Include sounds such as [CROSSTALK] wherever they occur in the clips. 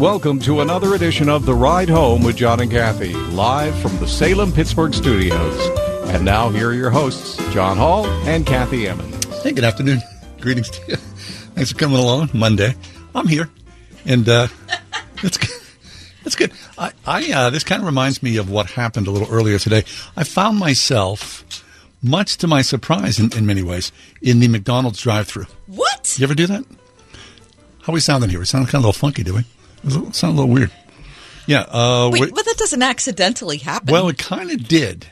Welcome to another edition of The Ride Home with John and Kathy, live from the Salem Pittsburgh studios. And now, here are your hosts, John Hall and Kathy Emmons. Hey, good afternoon. [LAUGHS] Greetings to you. Thanks for coming along. Monday, I'm here, and uh, [LAUGHS] that's good. That's good. I, I uh, this kind of reminds me of what happened a little earlier today. I found myself, much to my surprise, in, in many ways, in the McDonald's drive-through. What? You ever do that? How we sounding here? We sound kind of a little funky, do we? It sound a little weird. Yeah. Uh, Wait, but that doesn't accidentally happen. well, it kind of did.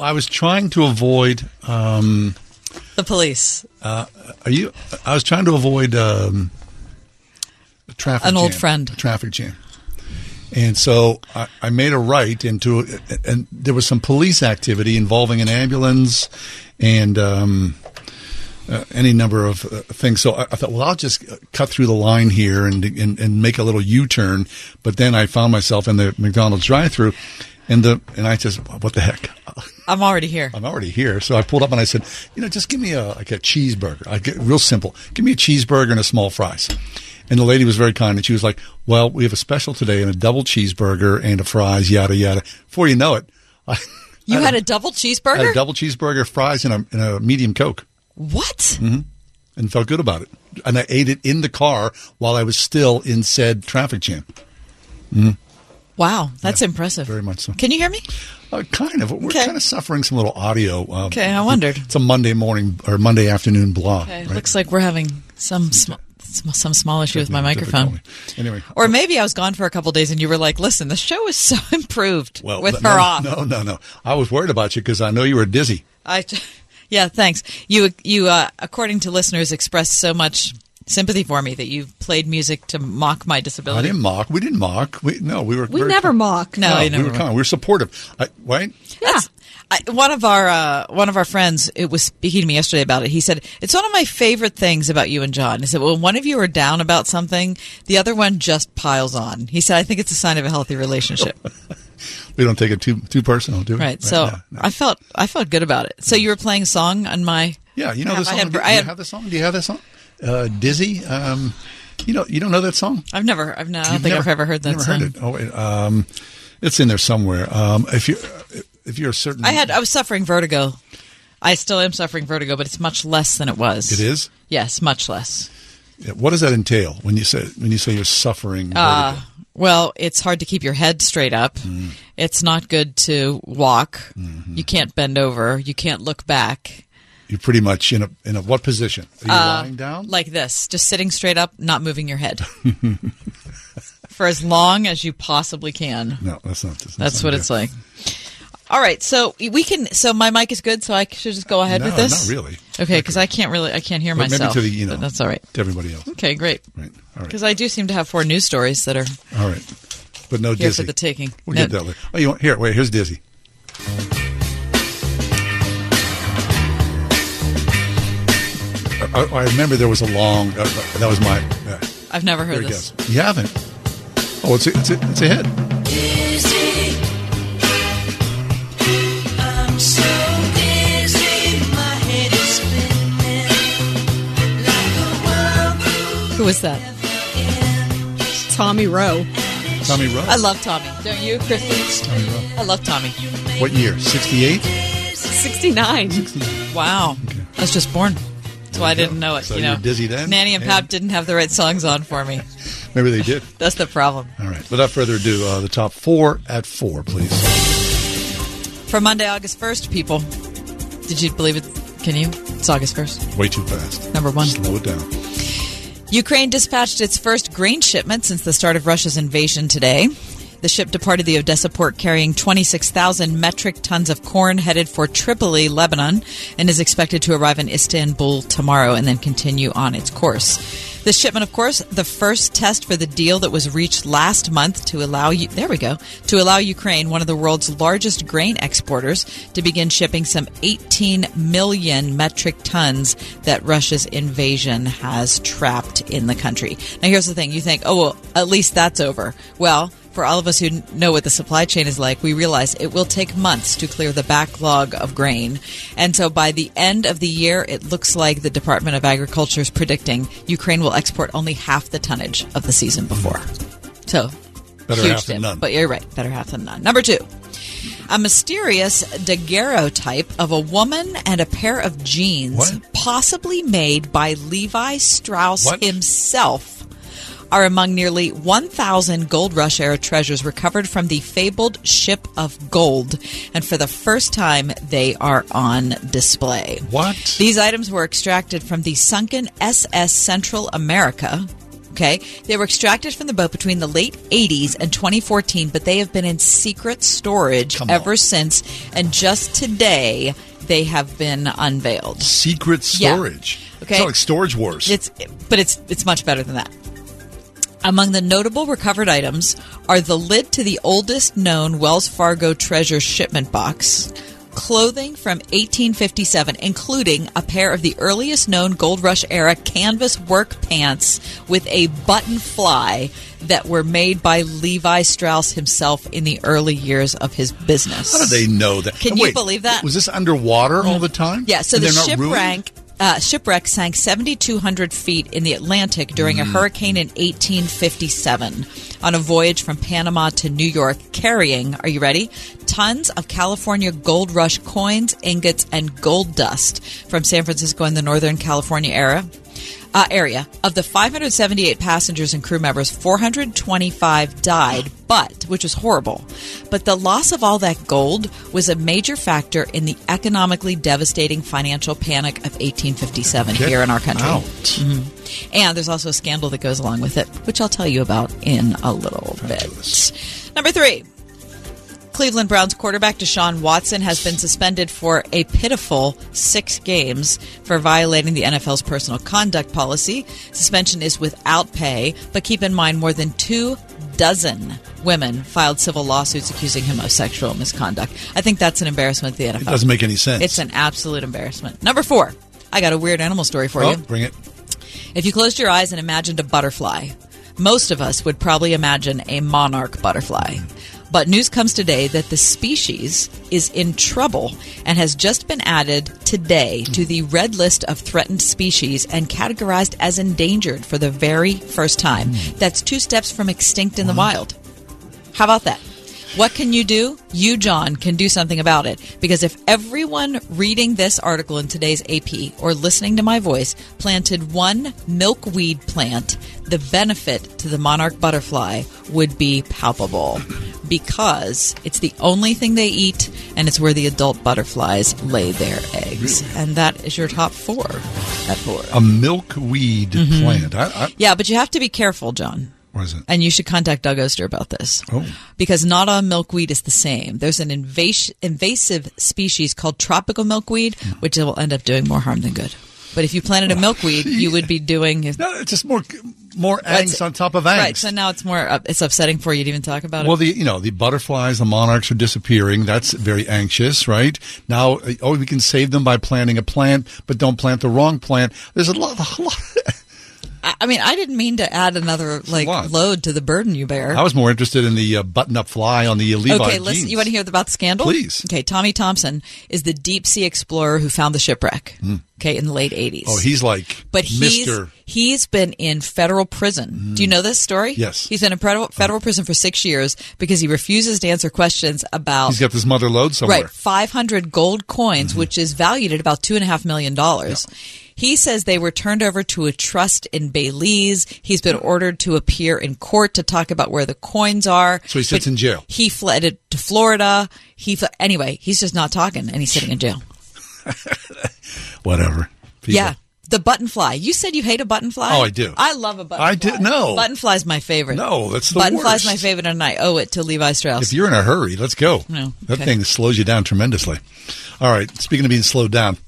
I was trying to avoid. Um, the police. Uh, Are you? I was trying to avoid um, a traffic. An old friend. a traffic jam, and so I, I made a right into, and there was some police activity involving an ambulance and um, uh, any number of uh, things. So I, I thought, well, I'll just cut through the line here and and, and make a little U turn. But then I found myself in the McDonald's drive-through, and the and I just, what the heck. [LAUGHS] I'm already here. I'm already here. So I pulled up and I said, you know, just give me a like a cheeseburger. I get real simple. Give me a cheeseburger and a small fries. And the lady was very kind and she was like, well, we have a special today and a double cheeseburger and a fries, yada yada. Before you know it, [LAUGHS] I, You I had a double I had cheeseburger? a double cheeseburger, fries, and a, and a medium coke, what? and felt good about it. And I ate it in the car while I was still in said traffic jam. Wow, that's impressive. very much so. Can you hear me? Uh, kind of. We're Okay. kind of suffering some little audio. Uh, Okay, I wondered. It's a Monday morning or Monday afternoon blah. Okay, right? Looks like we're having some sm- sm- some small issue with my microphone. Anyway, Or maybe I was gone for a couple days and you were like, "Listen, the show is [LAUGHS] so improved Well, with no, her off." No, no, no. I was worried about you because I know you were dizzy. I, yeah, thanks. You, you, uh, according to listeners, expressed so much sympathy for me that you played music to mock my disability. I didn't mock. We didn't mock. We no. We were. We never kind. mock. No, No, you never we were mock. kind. We were supportive. I, right? Yeah. I, one of our uh, one of our friends it was speaking to me yesterday about it. He said it's one of my favorite things about you and John. He said, "Well, one of you are down about something, the other one just piles on." He said, "I think it's a sign of a healthy relationship." [LAUGHS] We don't take it too too personal, do we? right. So no, no. I felt I felt good about it. So you were playing song on my yeah, you know the song. had- do I you had- have the song? Do you have that song? Uh, Dizzy. Um, you know, you don't know that song. I've never I've no, I don't You've think never- I've ever heard that never song. Heard it. Oh, um, it's in there somewhere. Um, if you if you're a certain, I had I was suffering vertigo. I still am suffering vertigo, but it's much less than it was. It is. Yes, much less. Yeah, What does that entail when you say when you say you're suffering? Uh, vertigo? Well, it's hard to keep your head straight up. Mm. It's not good to walk. Mm-hmm. You can't bend over. You can't look back. You're pretty much in a in a what position? Are you lying down? uh, Like this, just sitting straight up, not moving your head. [LAUGHS] For as long as you possibly can. no, that's not. That's, That's what it's like. All right, so we can. So my mic is good, so I should just go ahead No, with this. not really. Okay, because I can't really, I can't hear But myself. maybe to the you know but that's all right. to everybody else. Okay, great. Right. All right. Because I do seem to have four news stories that are All right. But no here dizzy. for the taking. We'll No- get that later. Oh, you want here? Wait. Here's dizzy. I, I remember there was a long. Uh, uh, that was my. Uh, I've never heard he this. goes. You haven't. Oh, it's a, it's a, it's a hit. Who is that? Tommy Roe. Tommy Roe. I love Tommy. Don't you, Kristen? Tommy Roe. I love Tommy. What year? Sixty-eight. 69. Wow. I was just born. That's why I didn't know it. So you know, dizzy then? Nanny and And- Pap didn't have the right songs on for me. [LAUGHS] Maybe they did. [LAUGHS] That's the problem. All right. Without further ado, uh, the top four at four, please. For Monday, August 1st, people. Did you believe it? Can you? It's August 1st. Way too fast. Number one. Slow it down. Ukraine dispatched its first grain shipment since the start of Russia's invasion today. The ship departed the Odessa port carrying 26,000 metric tons of corn headed for Tripoli, Lebanon, and is expected to arrive in Istanbul tomorrow and then continue on its course. This shipment, of course, the first test for the deal that was reached last month to allow you, there we go, to allow Ukraine, one of the world's largest grain exporters, to begin shipping some 18 million metric tons that Russia's invasion has trapped in the country. Now, here's the thing you think, oh, well, at least that's over. Well, for all of us who know what the supply chain is like, we realize it will take months to clear the backlog of grain. And so by the end of the year, it looks like the Department of Agriculture is predicting Ukraine will export only half the tonnage of the season before. So, Better huge half than none. But you're right, better half than none. Number two. A mysterious daguerreotype of a woman and a pair of jeans, What? possibly made by Levi Strauss What? himself, are among nearly 1,000 Gold Rush era treasures recovered from the fabled Ship of Gold. And for the first time, they are on display. What? These items were extracted from the sunken SS Central America. Okay. They were extracted from the boat between the late 80s and 2014, but they have been in secret storage Come on. ever since. And just today, they have been unveiled. Secret Yeah. storage. Okay. It's not like Storage Wars. It's but it's it's much better than that. Among the notable recovered items are the lid to the oldest known Wells Fargo treasure shipment box, clothing from 1857, including a pair of the earliest known Gold Rush era canvas work pants with a button fly that were made by Levi Strauss himself in the early years of his business. How do they know that? Can Oh, you wait, believe that? Was this underwater all the time? Yeah, so And the they're ruined? shipwreck uh, shipwreck sank 7,200 feet in the Atlantic during a Mm. hurricane in 1857 on a voyage from Panama to New York, carrying, are you ready? Tons of California gold rush coins, ingots, and gold dust from San Francisco and the Northern California era. Uh, area of the 578 passengers and crew members, 425 died, but which was horrible. But the loss of all that gold was a major factor in the economically devastating financial panic of 1857 Get here in our country. out. And there's also a scandal that goes along with it, which I'll tell you about in a little bit. Number three. Cleveland Browns quarterback Deshaun Watson has been suspended for a pitiful six games for violating the NFL's personal conduct policy. Suspension is without pay, but keep in mind more than two dozen women filed civil lawsuits accusing him of sexual misconduct. I think that's an embarrassment to the NFL. It doesn't make any sense. It's an absolute embarrassment. Number four. I got a weird animal story for oh, you. bring it. If you closed your eyes and imagined a butterfly, most of us would probably imagine a monarch butterfly. But news comes today that the species is in trouble and has just been added today to the red list of threatened species and categorized as endangered for the very first time. Hmm. That's two steps from extinct in the wild. How about that? What can you do? You, John, can do something about it. Because if everyone reading this article in today's AP or listening to my voice planted one milkweed plant, the benefit to the monarch butterfly would be palpable. Because it's the only thing they eat and it's where the adult butterflies lay their eggs. And that is your top four at four. A milkweed Mm-hmm. plant. I, I, Yeah, but you have to be careful, John. What is it? And you should contact Doug Oster about this. Oh. Because not all milkweed is the same. There's an invas- invasive species called tropical milkweed, hmm. which will end up doing more harm than good. But if you planted a milkweed, you would be doing. [LAUGHS] No, it's just more more angst on top of angst. Right. So now it's more. it's upsetting for you to even talk about it. Well, the you know the butterflies, the monarchs are disappearing. That's very anxious, right? Now, oh, we can save them by planting a plant, but don't plant the wrong plant. There's a lot. A lot I, I mean, I didn't mean to add another like load to the burden you bear. I was more interested in the uh, button-up fly on the Levi Okay, listen. jeans. You want to hear about the scandal? Please. Okay, Tommy Thompson is the deep sea explorer who found the shipwreck. Hmm. Okay, in the late '80s. Oh, he's like But he's Mister. he's been in federal prison. Hmm. Do you know this story? Yes. He's been in federal, hmm. federal prison for six years because he refuses to answer questions about He's got this mother load somewhere. right five hundred gold coins, mm-hmm. which is valued at about two and a half million dollars. He says they were turned over to a trust in Belize. He's been ordered to appear in court to talk about where the coins are. So he sits But in jail. He fled to Florida. He anyway. He's just not talking, and he's sitting in jail. [LAUGHS] Whatever. People. Yeah. The button fly. You said you hate a button fly. Oh, I do. I love a button. I did- no. Button fly's my favorite. No, that's the button worst. my favorite, and I owe it to Levi Strauss. If you're in a hurry, let's go. No, That thing slows you down tremendously. All right. Speaking of being slowed down,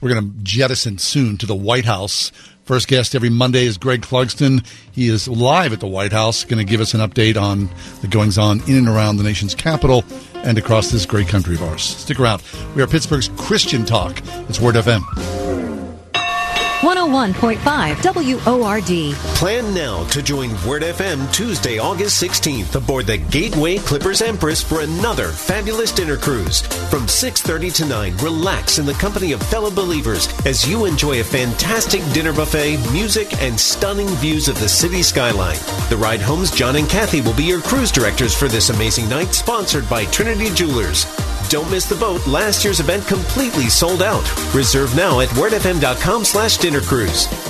we're going to jettison soon to the White House. First guest every Monday is Greg Clugston. He is live at the White House, going to give us an update on the goings on in and around the nation's capital and across this great country of ours. Stick around. We are Pittsburgh's Christian Talk. It's Word FM. 101.5 WORD. Plan now to join Word FM Tuesday, August 16th aboard the Gateway Clippers Empress for another fabulous dinner cruise. From 6:30 to 9, relax in the company of fellow believers as you enjoy a fantastic dinner buffet, music, and stunning views of the city skyline. The Ride Home's John and Kathy will be your cruise directors for this amazing night, sponsored by Trinity Jewelers. Don't miss the boat. Last year's event completely sold out. Reserve now at wordfm.com slash dinner cruise.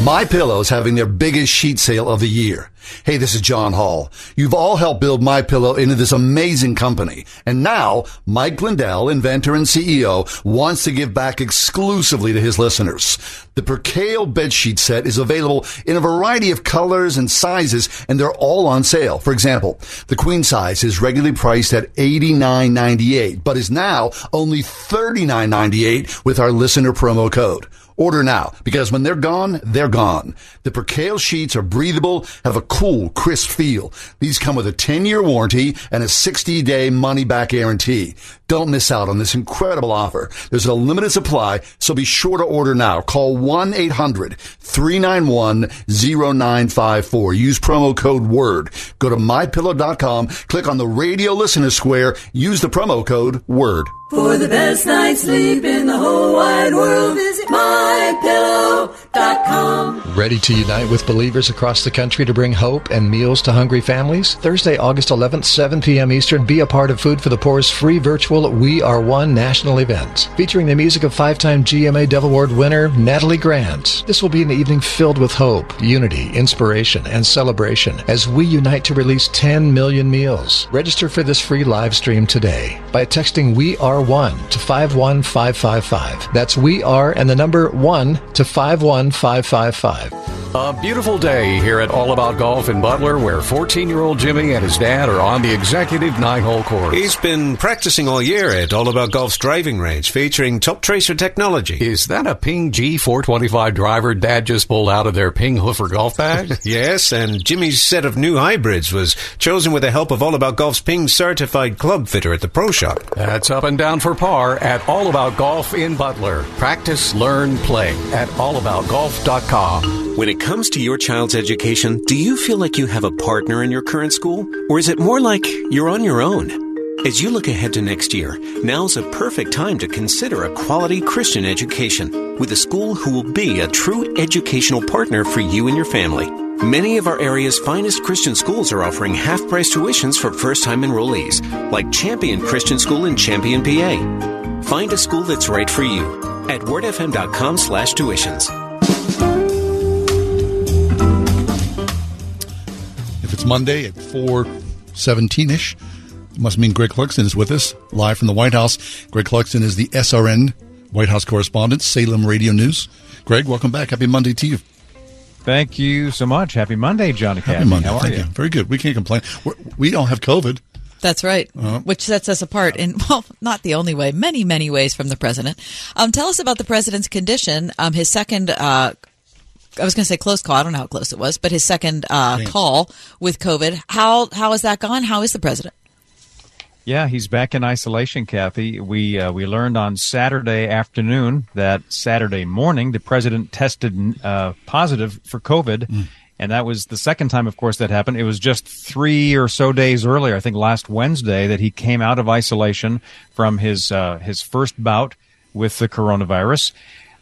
My Pillow's having their biggest sheet sale of the year. Hey, this is John Hall. You've all helped build My Pillow into this amazing company. And now, Mike Lindell, inventor and CEO, wants to give back exclusively to his listeners. The Percale bedsheet set is available in a variety of colors and sizes, and they're all on sale. For example, the queen size is regularly priced at $89.98, but is now only $39.98 with our listener promo code. Order now because when they're gone, they're gone. The Percale sheets are breathable, have a cool, crisp feel. These come with a 10 year warranty and a 60 day money back guarantee. Don't miss out on this incredible offer. There's a limited supply, so be sure to order now. Call 1-800-391-0954. Use promo code WORD. Go to mypillow.com, click on the radio listener square, use the promo code WORD. For the best night's sleep in the whole wide world, visit mypillow.com. Ready to unite with believers across the country to bring hope and meals to hungry families? Thursday, August 11th, 7 p.m. Eastern, be a part of Food for the Poor's free virtual We Are One national event featuring the music of five-time GMA Dove Award winner Natalie Grant. This will be an evening filled with hope, unity, inspiration, and celebration as we unite to release 10 million meals. Register for this free live stream today by texting We Are One to 51555. That's We Are and the number 1 to 51555. A beautiful day here at All About Golf in Butler, where 14 year old Jimmy and his dad are on the executive nine hole course. He's been practicing all year at All About Golf's driving range featuring Toptracer technology. Is that a Ping G425 driver dad just pulled out of their Ping Hoofer golf bag? [LAUGHS] yes, and Jimmy's set of new hybrids was chosen with the help of All About Golf's Ping certified club fitter at the pro shop. That's up and down for par at All About Golf in Butler. Practice, learn, play at allaboutgolf.com. When it comes to your child's education, do you feel like you have a partner in your current school? Or is it more like you're on your own? As you look ahead to next year, now's a perfect time to consider a quality Christian education with a school who will be a true educational partner for you and your family. Many of our area's finest Christian schools are offering half price tuitions for first time enrollees, like Champion Christian School in Champion, PA. Find a school that's right for you at wordfm.com slash tuitions. If it's Monday at 417-ish, it must mean Greg Clugston is with us live from the White House. Greg Clugston is the SRN White House correspondent, Salem Radio News. Greg, welcome back. Happy Monday to you. Thank you so much. Happy Monday, John and Happy Monday. How are Thank you? you. Very good. We can't complain. We're, we don't have COVID. That's right, Uh-huh. which sets us apart in, [LAUGHS] well, not the only way, many, many ways from the president. Um, tell us about the president's condition. Um, his second, uh, I was going to say close call. I don't know how close it was, but his second uh, call with COVID. How how has that gone? How is the president? Yeah, he's back in isolation, Kathy. We uh, we learned on Saturday afternoon that Saturday morning the president tested uh, positive for COVID, and that was the second time, of course, that happened. It was just three or so days earlier, I think last Wednesday, that he came out of isolation from his uh, his first bout with the coronavirus.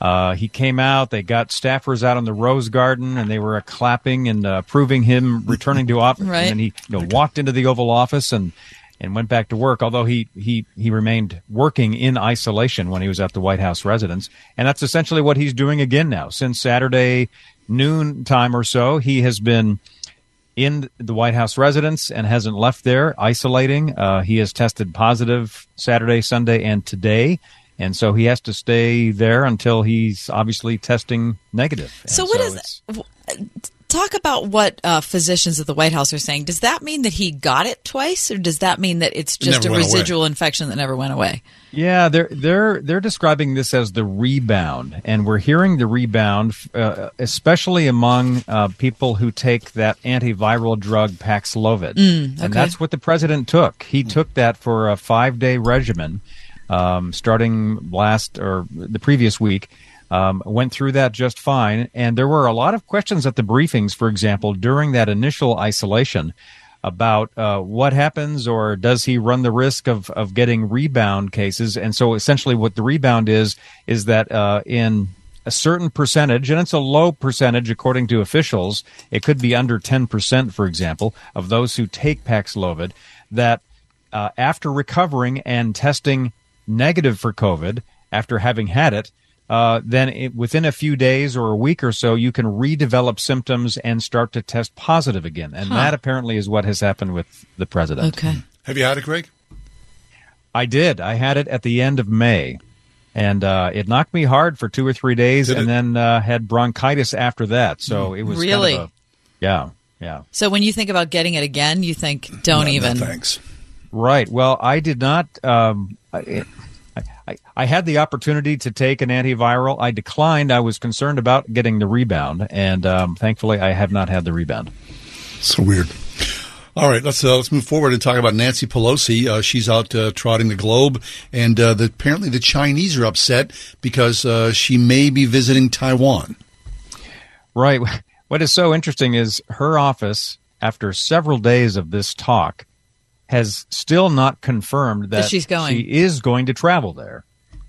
Uh, he came out. They got staffers out in the Rose Garden, and they were uh, clapping and uh, approving him returning to office. [LAUGHS] Right. And then he you know, walked into the Oval Office and and went back to work. Although he he he remained working in isolation when he was at the White House residence, and that's essentially what he's doing again now. Since Saturday noon time or so, he has been in the White House residence and hasn't left there, isolating. Uh, he has tested positive Saturday, Sunday, and today. and so he has to stay there until he's obviously testing negative. So And what is w- talk about what uh, physicians at the White House are saying? Does that mean that he got it twice, or does that mean that it's It just a never went away. residual infection that never went away? Yeah, they're they're they're describing this as the rebound, and we're hearing the rebound, uh, especially among uh, people who take that antiviral drug Paxlovid, Mm, okay. and that's what the president took. He took that for a five day regimen, um, starting last or the previous week. Um, went through that just fine, and there were a lot of questions at the briefings. For example, during that initial isolation about uh, what happens or does he run the risk of, of getting rebound cases. And so essentially what the rebound is, is that uh, in a certain percentage, and it's a low percentage according to officials, it could be under 10%, for example, of those who take Paxlovid, that uh, after recovering and testing negative for COVID, after having had it, uh, then it, within a few days or a week or so, you can redevelop symptoms and start to test positive again. And Huh. that apparently is what has happened with the president. Okay. Have you had it, Greg? I did. I had it at the end of May. And uh, it knocked me hard for two or three days, Did and it? then uh, had bronchitis after that. So it was kind of Really? a- yeah, yeah. So when you think about getting it again, you think don't No, no, even. thanks. Right. Well, I did not. Um, I, I, I had the opportunity to take an antiviral. I declined. I was concerned about getting the rebound, and um, thankfully, I have not had the rebound. So weird. All right, let's uh, let's move forward and talk about Nancy Pelosi. Uh, she's out uh, trotting the globe, and uh, the, apparently the Chinese are upset because uh, she may be visiting Taiwan. Right. [LAUGHS] What is so interesting is her office, after several days of this talk, has still not confirmed that, That she's going. She is going to travel there.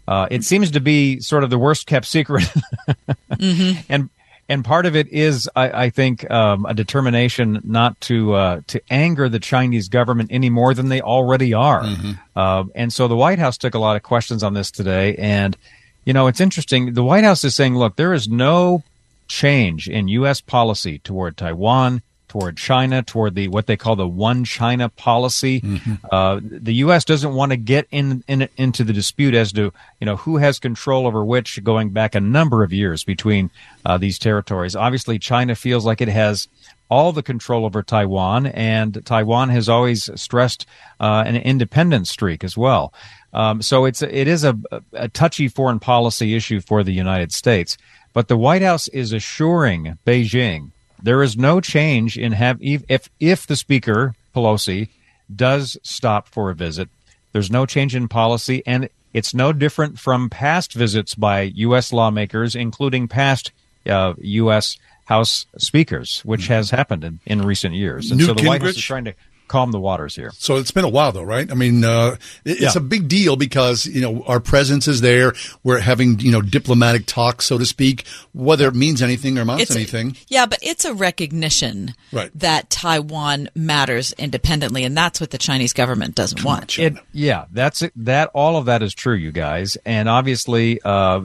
Uh, it seems to be sort of the worst kept secret, [LAUGHS] Mm-hmm. and and part of it is, I, I think, um, a determination not to uh, to anger the Chinese government any more than they already are. Uh, and so the White House took a lot of questions on this today, and you know, it's interesting. The White House is saying, look, there is no change in U.S. policy toward Taiwan, toward China, toward the what they call the One China policy. Uh, the U.S. doesn't want to get in, in into the dispute as to you know who has control over which, going back a number of years between uh, these territories. Obviously, China feels like it has all the control over Taiwan, and Taiwan has always stressed uh, an independent streak as well. Um, so it's it is a, a touchy foreign policy issue for the United States. But the White House is assuring Beijing there is no change in have if if the Speaker Pelosi does stop for a visit. There's no change in policy, and it's no different from past visits by U.S. lawmakers, including past uh, U.S. House speakers, which has happened in, in recent years. And Newt so the White House is trying to calm the waters here. So it's been a while, though, right? I mean, uh, it's Yeah. a big deal because you know our presence is there. We're having you know diplomatic talks, so to speak, whether it means anything or amounts It's- anything. Yeah, but it's a recognition Right. that Taiwan matters independently, and that's what the Chinese government doesn't want. It, yeah, that's it. That all of that is true, you guys, and obviously, uh,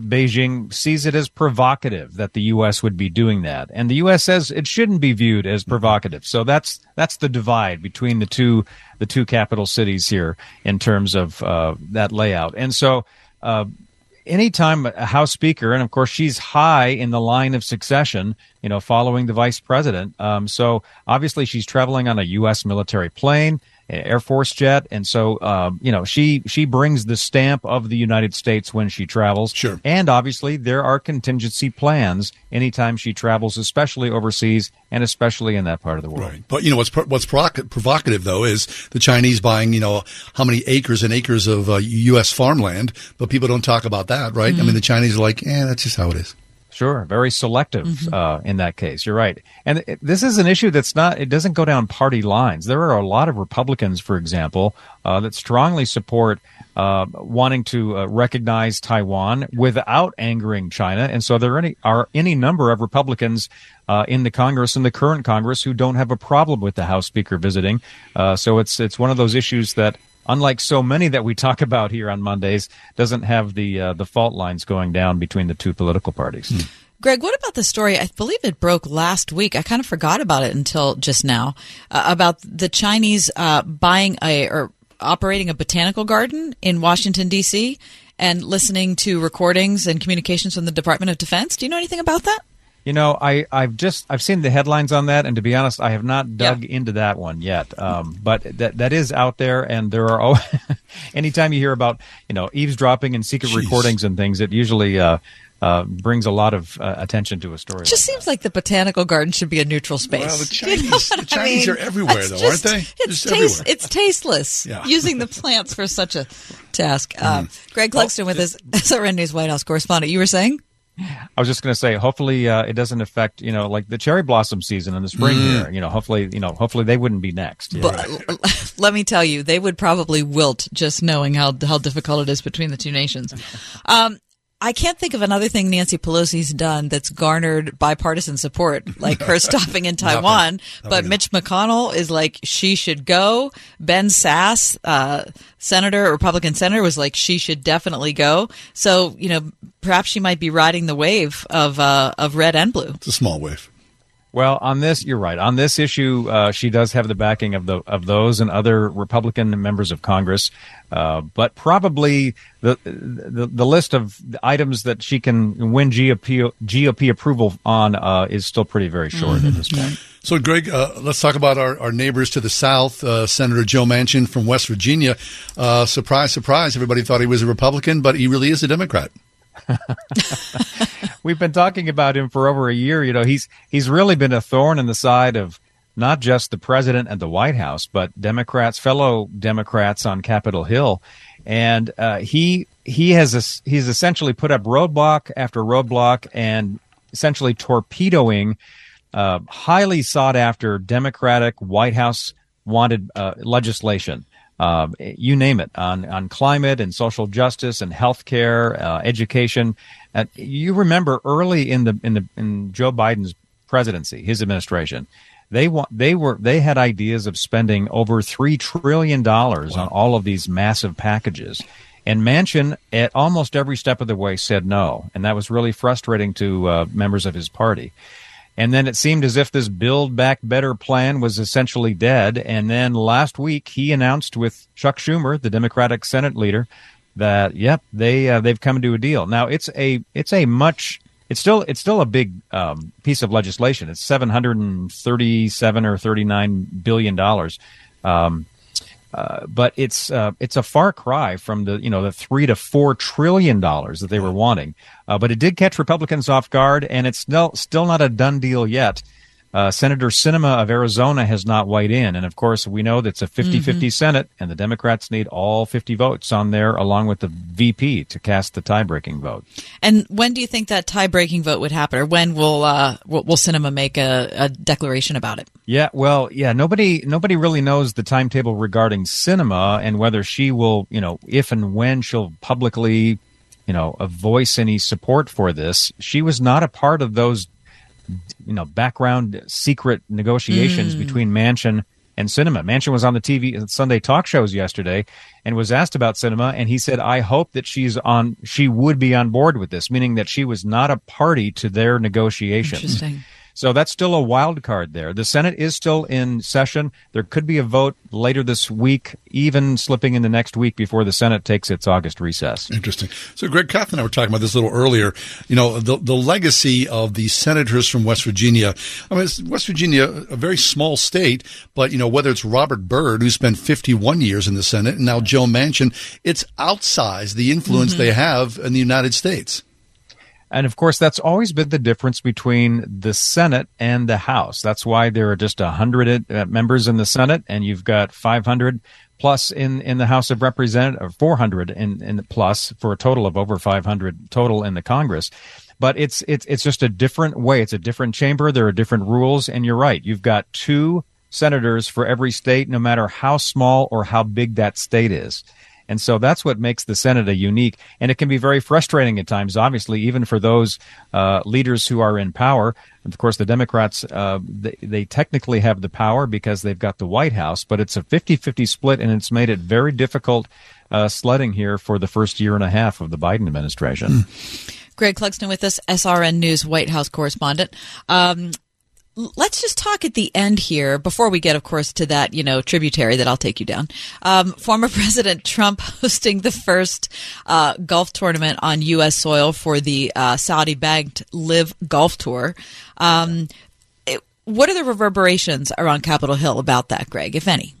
Beijing sees it as provocative that the U.S. would be doing that, and the U.S. says it shouldn't be viewed as provocative. So that's that's the divide between the two the two capital cities here in terms of uh, that layout, and so. Uh, anytime a House Speaker, and of course she's high in the line of succession, you know, following the Vice President. Um, so obviously she's traveling on a U.S. military plane, Air Force jet, and so um, you know she she brings the stamp of the United States when she travels. Sure. And obviously there are contingency plans anytime she travels, especially overseas and especially in that part of the world. Right. But you know what's pro- what's provoc- provocative though is the Chinese buying you know how many acres and acres of uh, U.S. farmland, but people don't talk about that, right? I Mhm. mean, the Chinese are like, eh, that's just how it is. Sure, very selective uh, in that case. You're right, and it, this is an issue that's not. It doesn't go down party lines. There are a lot of Republicans, for example, uh, that strongly support uh, wanting to uh, recognize Taiwan without angering China, and so there are any are any number of Republicans uh, in the Congress, in the current Congress, who don't have a problem with the House Speaker visiting. Uh, so it's it's one of those issues that unlike so many that we talk about here on Mondays, doesn't have the uh, the fault lines going down between the two political parties. Greg, what about the story? I believe it broke last week. I kind of forgot about it until just now uh, about the Chinese uh, buying a or operating a botanical garden in Washington D.C. and listening to recordings and communications from the Department of Defense. Do you know anything about that? You know, I, I've just I've seen the headlines on that, and to be honest, I have not dug yeah. into that one yet. Um, but that that is out there, and there are. Oh, [LAUGHS] anytime you hear about you know eavesdropping and secret Jeez. recordings and things, it usually uh, uh, brings a lot of uh, attention to a story. It just like seems that. like the botanical garden should be a neutral space. Well, the Chinese, [LAUGHS] you know the Chinese mean? are everywhere, though, just, aren't they? It's, taste, it's tasteless yeah. [LAUGHS] using the plants for such a task. Mm. Um, Greg Clugston with his SRN News White House correspondent. You were saying? I was just going to say, hopefully, uh, it doesn't affect you know like the cherry blossom season in the spring mm. here. You know, hopefully, you know, hopefully they wouldn't be next. But [LAUGHS] let me tell you, they would probably wilt just knowing how how difficult it is between the two nations. Um, I can't think of another thing Nancy Pelosi's done that's garnered bipartisan support, like her [LAUGHS] stopping in Taiwan. but Mitch McConnell is like, she should go. Ben Sasse, uh, senator, Republican senator, was like, she should definitely go. So, you know, perhaps she might be riding the wave of, uh, of red and blue. It's a small wave. Well, on this, you're right. On this issue, uh, she does have the backing of the of those and other Republican members of Congress, uh, but probably the, the the list of items that she can win GOP GOP approval on uh, is still pretty very short mm-hmm. at this point. So, Greg, uh, let's talk about our, our neighbors to the south. Uh, Senator Joe Manchin from West Virginia. Uh, surprise, surprise! Everybody thought he was a Republican, but he really is a Democrat. [LAUGHS] We've been talking about him for over a year. You know, he's he's really been a thorn in the side of not just the president and the White House, but Democrats, fellow Democrats on Capitol Hill, and uh, he he has a, he's essentially put up roadblock after roadblock and essentially torpedoing uh, highly sought after Democratic White House wanted uh, legislation uh, you name it, on, on climate and social justice and healthcare, uh, education. Uh, you remember early in the in the in Joe Biden's presidency, his administration, they want they were they had ideas of spending over three trillion dollars wow. on all of these massive packages. And Manchin, at almost every step of the way, said no, and that was really frustrating to uh, members of his party. And then it seemed as if this Build Back Better plan was essentially dead. And then last week he announced with Chuck Schumer, the Democratic Senate leader, that yep they uh, they've come to a deal. Now it's a it's a much it's still it's still a big um, piece of legislation. It's seven hundred and thirty seven or thirty nine billion dollars. Um, uh, but it's uh, it's a far cry from the you know the three to four trillion dollars that they were wanting. Uh, but it did catch Republicans off guard, and it's still still not a done deal yet. Uh, Senator Sinema of Arizona has not weighed in. And of course, we know that's a 50 50 mm-hmm. Senate, and the Democrats need all 50 votes on there, along with the VP, to cast the tie breaking vote. And when do you think that tie breaking vote would happen, or when will, uh, will, Sinema make a, a, declaration about it? Yeah, well, yeah, nobody nobody really knows the timetable regarding Sinema and whether she will, you know, if and when she'll publicly you know, voice any support for this. She was not a part of those you know background secret negotiations mm. between Manchin and Sinema. Manchin was on the TV Sunday talk shows yesterday and was asked about Sinema, and he said, "I hope that she's on. She would be on board with this, meaning that she was not a party to their negotiations." Interesting. So that's still a wild card there. The Senate is still in session. There could be a vote later this week, even slipping in the next week before the Senate takes its August recess. Interesting. So, Greg Kath and I were talking about this a little earlier. You know, the, the legacy of the senators from West Virginia. I mean, West Virginia, a very small state, but, you know, whether it's Robert Byrd, who spent 51 years in the Senate, and now Joe Manchin, it's outsized the influence mm-hmm. they have in the United States. And of course, that's always been the difference between the Senate and the House. That's why there are just 100 uh, members in the Senate and you've got 500 plus in, in the House of Representatives, 400 in, in plus for a total of over 500 total in the Congress. But it's, it's, it's just a different way. It's a different chamber. There are different rules. And you're right. You've got two senators for every state, no matter how small or how big that state is. And so that's what makes the Senate a unique, and it can be very frustrating at times, obviously, even for those uh, leaders who are in power. Of course, the Democrats, uh, they, they, technically have the power because they've got the White House, but it's a 50 50 split, and it's made it very difficult uh, sledding here for the first year and a half of the Biden administration. Greg Clugston with us, SRN News White House correspondent. Um, let's just talk at the end here before we get, of course, to that, you know, tributary that I'll take you down. Um, former [LAUGHS] President Trump [LAUGHS] hosting the first uh, golf tournament on U.S. soil for the uh, Saudi backed Live Golf Tour. Um, it, what are the reverberations around Capitol Hill about that, Greg, if any?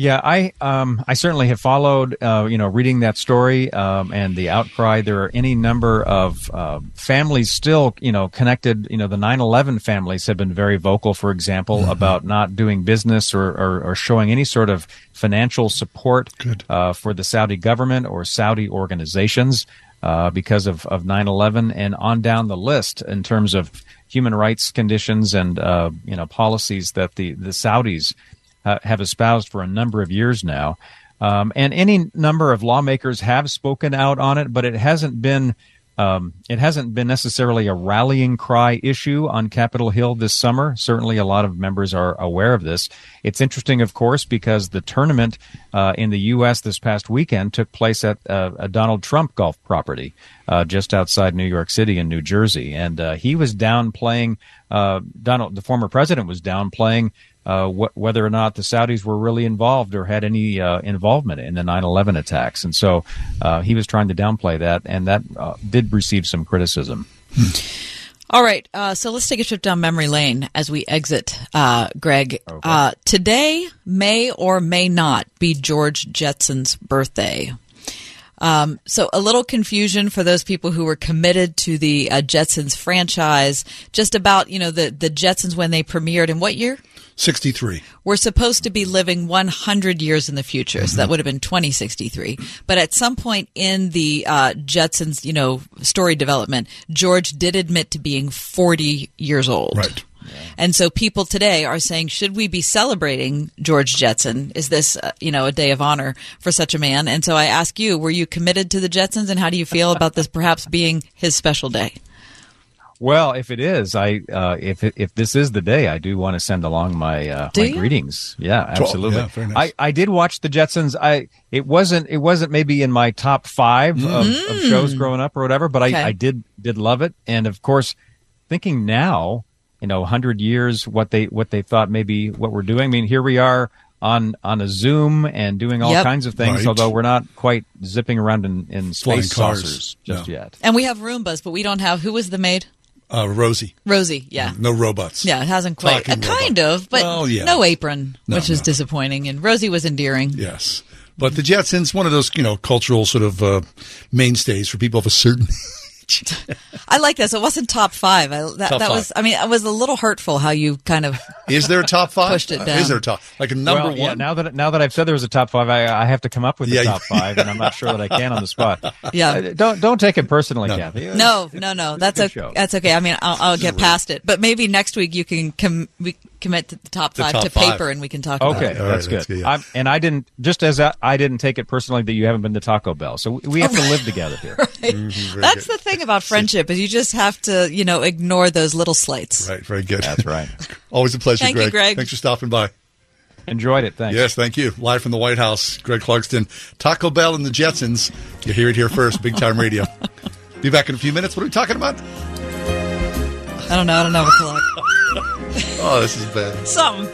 Yeah, I um, I certainly have followed, uh, you know, reading that story um, and the outcry. There are any number of uh, families still, you know, connected. You know, the 9/11 families have been very vocal, for example, mm-hmm. about not doing business or, or, or, showing any sort of financial support uh, for the Saudi government or Saudi organizations uh, because of, of 9/11, and on down the list in terms of human rights conditions and uh, you know policies that the the Saudis uh, have espoused for a number of years now. Um, and any number of lawmakers have spoken out on it, but it hasn't been um, it hasn't been necessarily a rallying cry issue on Capitol Hill this summer. Certainly, a lot of members are aware of this. It's interesting, of course, because the tournament uh, in the U.S. this past weekend took place at uh, a Donald Trump golf property uh, just outside New York City in New Jersey, and uh, he was down playing. Uh, Donald, the former president, was down playing uh, wh- whether or not the Saudis were really involved or had any uh, involvement in the 9/11 attacks, and so uh, he was trying to downplay that, and that uh, did receive some criticism. All right, uh, so let's take a trip down memory lane as we exit, uh, Greg. Okay. today may or may not be George Jetson's birthday. Um, so a little confusion for those people who were committed to the uh, Jetsons franchise, just about you know the the Jetsons when they premiered in what year? 63. We're supposed to be living 100 years in the future, mm-hmm. so that would have been 2063. But at some point in the uh, Jetsons, you know, story development, George did admit to being 40 years old. Right. And so people today are saying, should we be celebrating George Jetson? Is this, uh, you know, a day of honor for such a man? And so I ask you, were you committed to the Jetsons and how do you feel about this perhaps being his special day? Well, if it is, I uh, if if this is the day, I do want to send along my uh, my you? greetings. Yeah, absolutely. Yeah, nice. I, I did watch the Jetsons. I it wasn't it wasn't maybe in my top 5 mm. of, of, shows growing up or whatever, but okay. I, I did did love it. And of course, thinking now, you know, hundred years, what they what they thought maybe what we're doing. I mean, here we are on on a Zoom and doing all yep. kinds of things. Right. Although we're not quite zipping around in, in space saucers just no. yet. And we have Roombas, but we don't have who was the maid. Uh, Rosie. Rosie, yeah. No robots. Yeah, it hasn't quite. Uh, kind of, but well, yeah. no apron, no, which is disappointing. And Rosie was endearing. Yes. But the Jetsons, one of those, you know, cultural sort of uh, mainstays for people of a certain [LAUGHS] I like this. It wasn't top five. I, that, top that five. was. I mean, it was a little hurtful how you kind of. [LAUGHS] Is there a top five? Pushed it down. Is there a top like a number well, one? Yeah, now that now that I've said there was a top five, I, I have to come up with yeah, the top five, and I'm not sure that I can on the spot. [LAUGHS] Yeah, uh, don't don't take it personally, no. Kathy. No, no, no. That's a, that's okay. I mean, I'll, I'll get past it, but maybe next week you can come. We, commit to the top five the top to five. paper and we can talk okay, about it. Okay, that's, good. good yeah. and I didn't, just as I, I, didn't take it personally that you haven't been to Taco Bell. So we have to live [LAUGHS] together here. right. mm-hmm, that's good. the thing about friendship is you just have to, you know, ignore those little slights. Right, very good. That's right. [LAUGHS] Always a pleasure, Thank Greg. You, Greg. Thanks for stopping by. Enjoyed it. Thanks. Yes, thank you. Live from the White House, Greg Clugston. Taco Bell and the Jetsons. You hear it here first. Big time radio. [LAUGHS] Be back in a few minutes. What are we talking about? I don't know. I don't know. What's [LAUGHS] oh, this is bad. Something.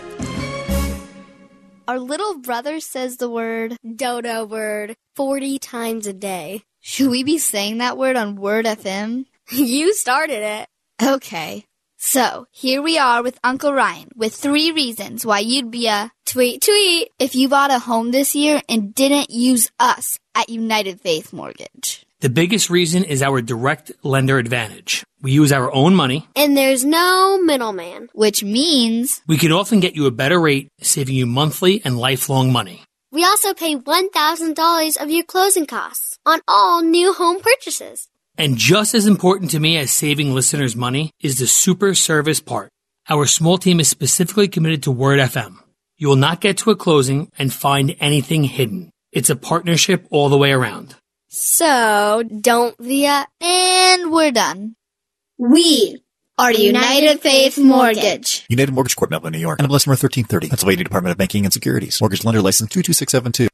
Our little brother says the word dodo word 40 times a day. Should we be saying that word on Word FM? [LAUGHS] you started it. Okay. So, here we are with Uncle Ryan with three reasons why you'd be a tweet tweet if you bought a home this year and didn't use us at United Faith Mortgage. The biggest reason is our direct lender advantage. We use our own money. And there's no middleman. Which means we can often get you a better rate, saving you monthly and lifelong money. We also pay $1,000 of your closing costs on all new home purchases. And just as important to me as saving listeners money is the super service part. Our small team is specifically committed to Word FM. You will not get to a closing and find anything hidden. It's a partnership all the way around. So, don't via, and we're done. We are United Faith Mortgage. United Mortgage Corp, Melville, New York. NMLS number 1330. Pennsylvania Department of Banking and Securities. Mortgage lender license 22672.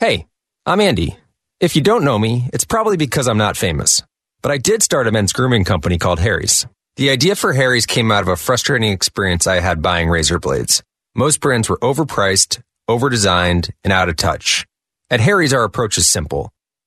Hey, I'm Andy. If you don't know me, it's probably because I'm not famous. But I did start a men's grooming company called Harry's. The idea for Harry's came out of a frustrating experience I had buying razor blades. Most brands were overpriced, overdesigned, and out of touch. At Harry's, our approach is simple.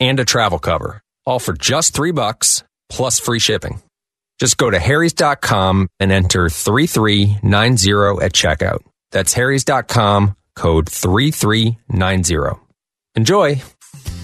and a travel cover. All for just three bucks plus free shipping. Just go to harrys.com and enter 3390 at checkout. That's harrys.com, code 3390. Enjoy!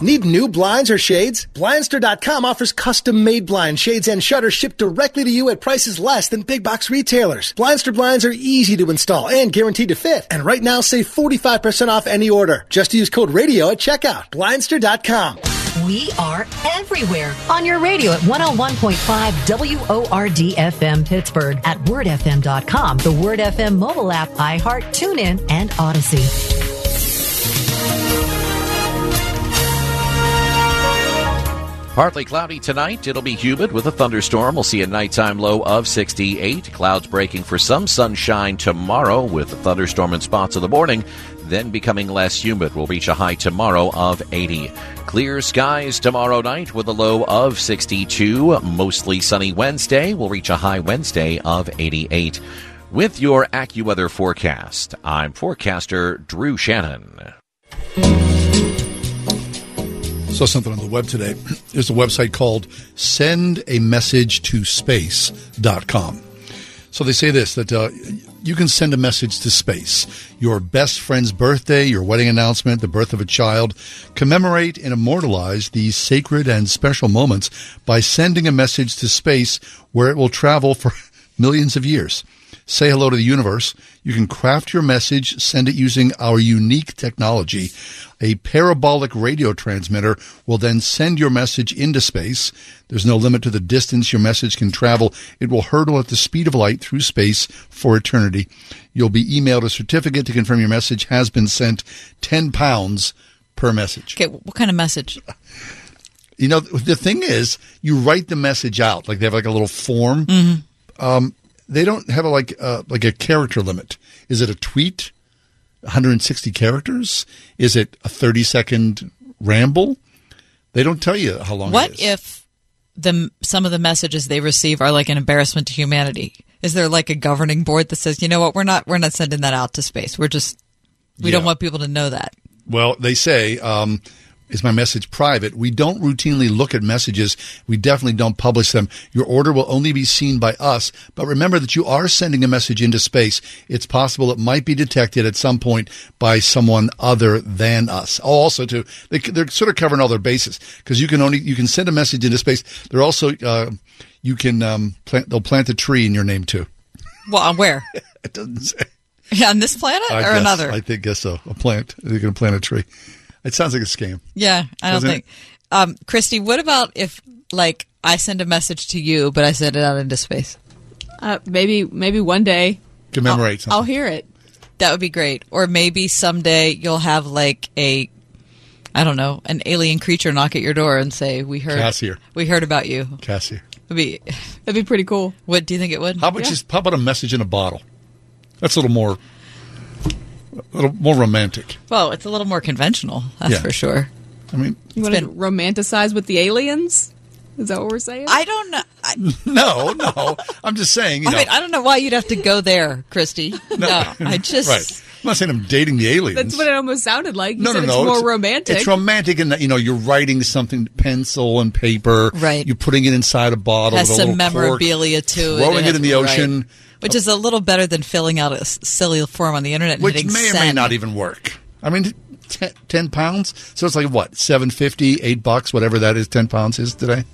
Need new blinds or shades? Blindster.com offers custom made blinds, shades, and shutters shipped directly to you at prices less than big box retailers. Blindster blinds are easy to install and guaranteed to fit. And right now, save 45% off any order. Just use code radio at checkout. Blindster.com. We are everywhere on your radio at 101.5 WORD FM Pittsburgh, at wordfm.com, the Word FM mobile app, iHeart, TuneIn, and Audacy. Partly cloudy tonight. It'll be humid with a thunderstorm. We'll see a nighttime low of 68. Clouds breaking for some sunshine tomorrow with a thunderstorm in spots in the morning, then becoming less humid. We'll reach a high tomorrow of 80. Clear skies tomorrow night with a low of 62. Mostly sunny Wednesday. We'll reach a high Wednesday of 88. With your AccuWeather forecast, I'm forecaster Drew Shannon. Saw something on the web today. There's a website called sendamessagetospace.com. So they say this that uh, you can send a message to space. Your best friend's birthday, your wedding announcement, the birth of a child. Commemorate and immortalize these sacred and special moments by sending a message to space where it will travel for [LAUGHS] millions of years say hello to the universe. You can craft your message, send it using our unique technology. A parabolic radio transmitter will then send your message into space. There's no limit to the distance your message can travel. It will hurtle at the speed of light through space for eternity. You'll be emailed a certificate to confirm your message has been sent 10 pounds per message. Okay, what kind of message? You know, the thing is, you write the message out. Like they have like a little form. Mm-hmm. Um, they don't have a, like uh, like a character limit. Is it a tweet? 160 characters? Is it a 30 second ramble? They don't tell you how long. What if the some of the messages they receive are like an embarrassment to humanity? Is there like a governing board that says, you know what, we're not we're not sending that out to space. We're just we Yeah. don't want people to know that. Well, they say, um, is my message private? We don't routinely look at messages. We definitely don't publish them. Your order will only be seen by us. But remember that you are sending a message into space. It's possible it might be detected at some point by someone other than us. Oh, also, too, they, they're sort of covering all their bases because you can only you can send a message into space. They're also uh, you can um, plant. They'll plant a tree in your name too. Well, on where? [LAUGHS] it doesn't say. Yeah, on this planet I or guess- another? I think guess so. A plant. They're going to plant a tree. It sounds like a scam. Yeah, I don't Doesn't it? think. Um, Christy, what about if like I send a message to you, but I send it out into space? Uh, maybe maybe one day Commemorate I'll, I'll hear it. That would be great. Or maybe someday you'll have like a, I don't know, an alien creature knock at your door and say, "We heard, Cassie. we heard about you." Cassie. It'd be that'd be pretty cool. What do you think it would? How about just how about a message in a bottle? That's a little more, a little more romantic. Well, it's a little more conventional, that's Yeah. for sure. I mean, You want to romanticize with the aliens? Is that what we're saying? I don't know. I, [LAUGHS] no, no. I'm just saying. You I mean, I don't know why you'd have to go there, Christy. No, I [LAUGHS] just right. I'm not saying I'm dating the aliens. That's what it almost sounded like. You no, said no, no. it's more romantic. It's romantic in that you know you're writing something, pencil and paper. Right. You're putting it inside a bottle. Has with a some little cork, memorabilia to it. throwing it, has- in the right. Which is a little better than filling out a silly form on the internet and which may or send. may not even work. I mean, ten, 10 pounds. So it's like what seven fifty, eight bucks, whatever that is. Ten pounds is today.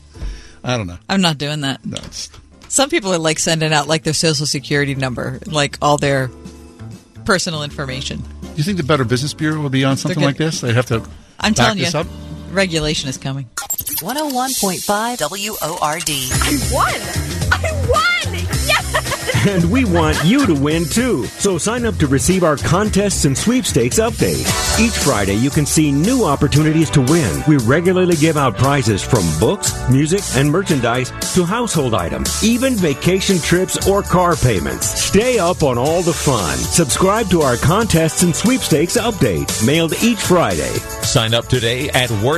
I don't know. I'm not doing that. No, Some people are like sending out like their social security number, like all their personal information. Do you think the Better Business Bureau would be on something like this? They'd have to. I'm back telling you, this up. Regulation is coming. 101.5 WORD. I won! I won! Yes! [LAUGHS] And we want you to win too. So sign up to receive our contests and sweepstakes update. Each Friday, you can see new opportunities to win. We regularly give out prizes from books, music, and merchandise to household items, even vacation trips or car payments. Stay up on all the fun. Subscribe to our contests and sweepstakes update, mailed each Friday. Sign up today at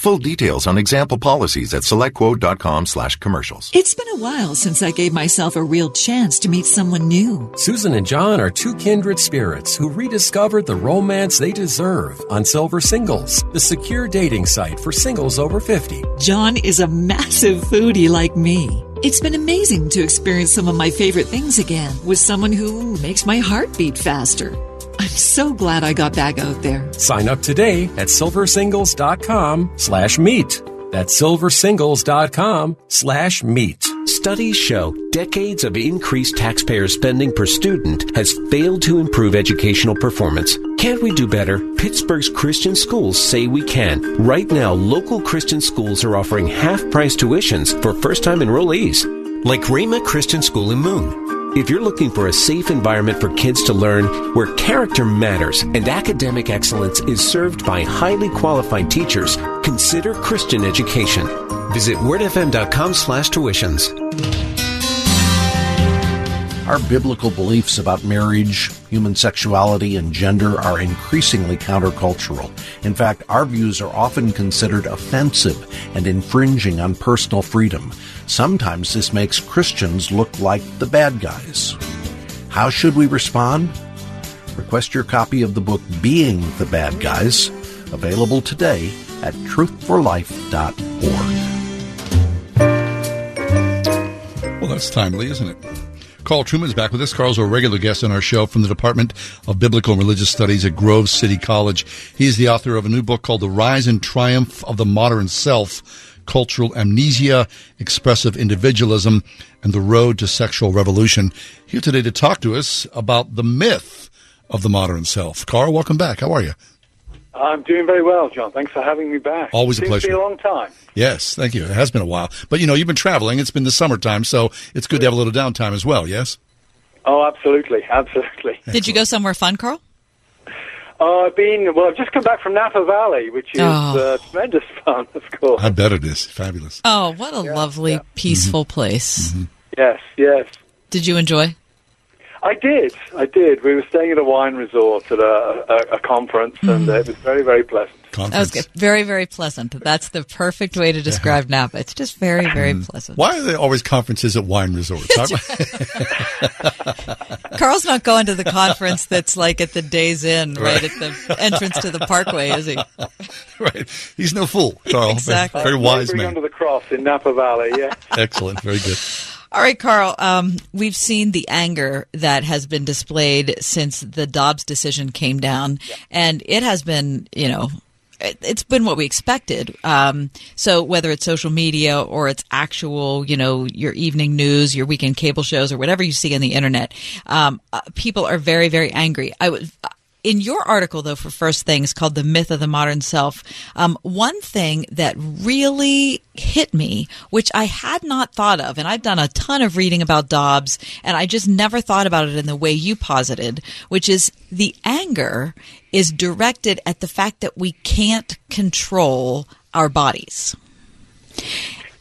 Full details on example policies at selectquote.com slash commercials. It's been a while since I gave myself a real chance to meet someone new. Susan and John are two kindred spirits who rediscovered the romance they deserve on Silver Singles, the secure dating site for singles over 50. John is a massive foodie like me. It's been amazing to experience some of my favorite things again with someone who makes my heart beat faster. I'm so glad I got back out there. Sign up today at silversingles.com slash meet. That's silversingles.com slash meet. Studies show decades of increased taxpayer spending per student has failed to improve educational performance. Can't we do better? Pittsburgh's Christian schools say we can. Right now, local Christian schools are offering half price tuitions for first time enrollees, like Rama Christian School in Moon. If you're looking for a safe environment for kids to learn where character matters and academic excellence is served by highly qualified teachers, consider Christian education. Visit wordfm.com slash tuitions. Our biblical beliefs about marriage, human sexuality, and gender are increasingly countercultural. In fact, our views are often considered offensive and infringing on personal freedom. Sometimes this makes Christians look like the bad guys. How should we respond? Request your copy of the book Being the Bad Guys, available today at truthforlife.org. Well, that's timely, isn't it? Carl Trueman's back with us. Carl's a regular guest on our show from the Department of Biblical and Religious Studies at Grove City College. He's the author of a new book called The Rise and Triumph of the Modern Self Cultural Amnesia, Expressive Individualism, and the Road to Sexual Revolution. Here today to talk to us about the myth of the modern self. Carl, welcome back. How are you? I'm doing very well, John. Thanks for having me back. Always a Seems pleasure. To be a long time. Yes, thank you. It has been a while. But, you know, you've been traveling. It's been the summertime, so it's good to have a little downtime as well, yes? Oh, absolutely, absolutely. [LAUGHS] Did you go somewhere fun, Carl? Uh, I've been well. I've just come back from Napa Valley, which is Oh. uh, tremendous fun, of course. I bet it is. Fabulous. Oh, what a lovely, peaceful place. Yes, yes. Did you enjoy? I did. I did. We were staying at a wine resort at a, a, a conference, and uh, it was very, very pleasant. That was good. very, very pleasant. That's the perfect way to describe Napa. It's just very, very Mm. pleasant. Why are there always conferences at wine resorts? [LAUGHS] [LAUGHS] Carl's not going to the conference that's like at the Days Inn, right, at the entrance to the Parkway, is he? [LAUGHS] right. He's no fool, Carl. Exactly. Very, very wise Neighbouring man. under the cross in Napa Valley. Yeah. Excellent. Very good. All right, Carl. Um, we've seen the anger that has been displayed since the Dobbs decision came down, and it has been, you know, it- it's been what we expected. Um, so whether it's social media or it's actual, you know, your evening news, your weekend cable shows, or whatever you see on the internet, um, uh, people are very, very angry. I was. In your article, though, for First Things called The Myth of the Modern Self, um, one thing that really hit me, which I had not thought of, and I've done a ton of reading about Dobbs, and I just never thought about it in the way you posited, which is the anger is directed at the fact that we can't control our bodies.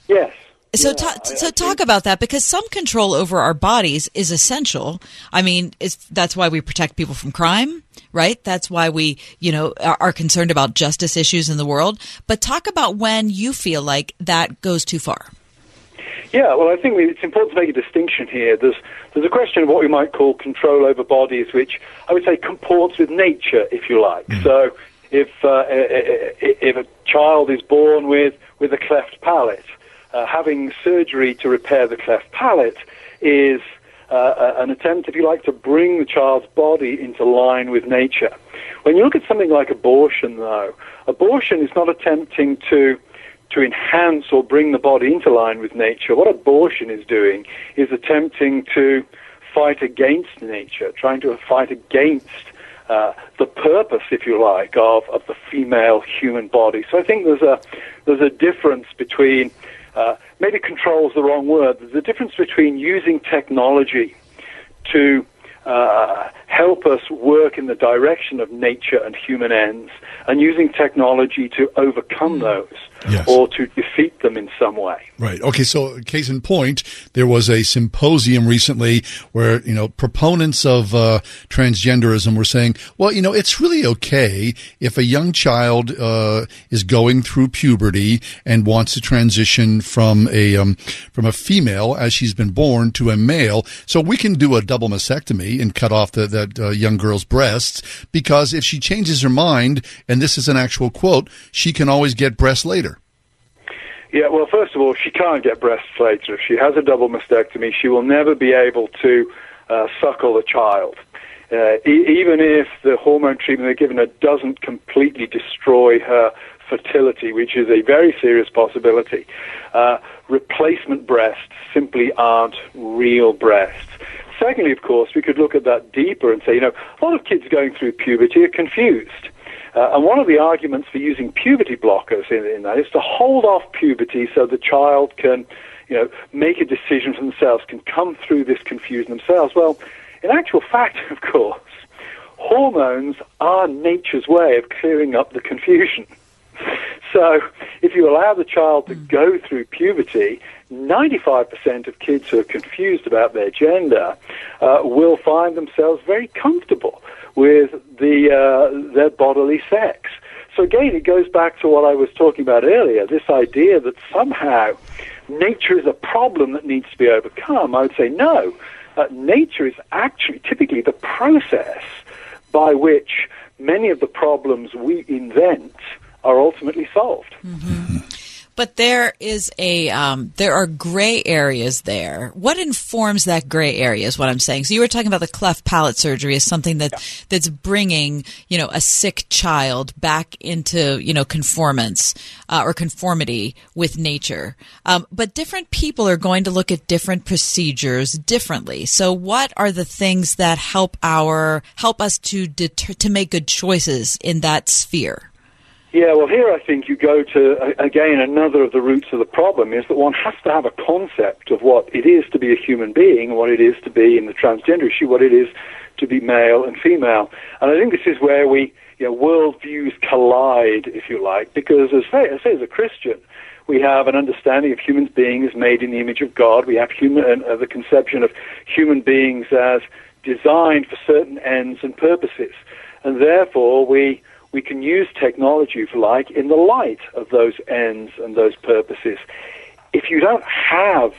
Yes. So, ta- so talk about that because some control over our bodies is essential. I mean, it's, that's why we protect people from crime, right? That's why we, you know, are, are concerned about justice issues in the world. But talk about when you feel like that goes too far. Yeah, well, I think it's important to make a distinction here. There's there's a question of what we might call control over bodies, which I would say comports with nature, if you like. So, if uh, i- i- i- if a child is born with with a cleft palate, uh, having surgery to repair the cleft palate is uh, an attempt, if you like, to bring the child's body into line with nature. When you look at something like abortion, though, abortion is not attempting to to enhance or bring the body into line with nature. What abortion is doing is attempting to fight against nature, trying to fight against uh, the purpose, if you like, of, of the female human body. So I think there's a there's a difference between uh, maybe control is the wrong word. There's a difference between using technology to uh, help us work in the direction of nature and human ends, and using technology to overcome those or to defeat them in some way. Right. Okay. So, case in point, there was a symposium recently where you know proponents of uh, transgenderism were saying, well, you know, it's really okay if a young child uh, is going through puberty and wants to transition from a um, from a female as she's been born to a male. So we can do a double mastectomy and cut off the, that uh, young girl's breasts because if she changes her mind, and this is an actual quote, she can always get breasts later. Yeah, well, first of all, she can't get breasts later. If she has a double mastectomy, she will never be able to uh, suckle a child. Uh, e- even if the hormone treatment they're given her doesn't completely destroy her fertility, which is a very serious possibility, uh, replacement breasts simply aren't real breasts. Secondly, of course, we could look at that deeper and say, you know, a lot of kids going through puberty are confused. Uh, and one of the arguments for using puberty blockers in, in that is to hold off puberty so the child can, you know, make a decision for themselves, can come through this confusion themselves. Well, in actual fact, [LAUGHS] of course, hormones are nature's way of clearing up the confusion. [LAUGHS] So, if you allow the child to go through puberty, 95% of kids who are confused about their gender uh, will find themselves very comfortable with the uh, their bodily sex. So again, it goes back to what I was talking about earlier. This idea that somehow nature is a problem that needs to be overcome. I would say no. Uh, nature is actually typically the process by which many of the problems we invent are ultimately solved. But there is a um, there are gray areas there. What informs that gray area is what I'm saying. So you were talking about the cleft palate surgery is something that that's bringing you know a sick child back into you know conformance uh, or conformity with nature. Um, but different people are going to look at different procedures differently. So what are the things that help our help us to deter, to make good choices in that sphere? Yeah, well, here I think you go to, again, another of the roots of the problem is that one has to have a concept of what it is to be a human being, what it is to be in the transgender issue, what it is to be male and female. And I think this is where we, you know, worldviews collide, if you like, because as I say, as a Christian, we have an understanding of human beings made in the image of God. We have human, uh, the conception of human beings as designed for certain ends and purposes. And therefore, we, we can use technology, if you like, in the light of those ends and those purposes. If you don't have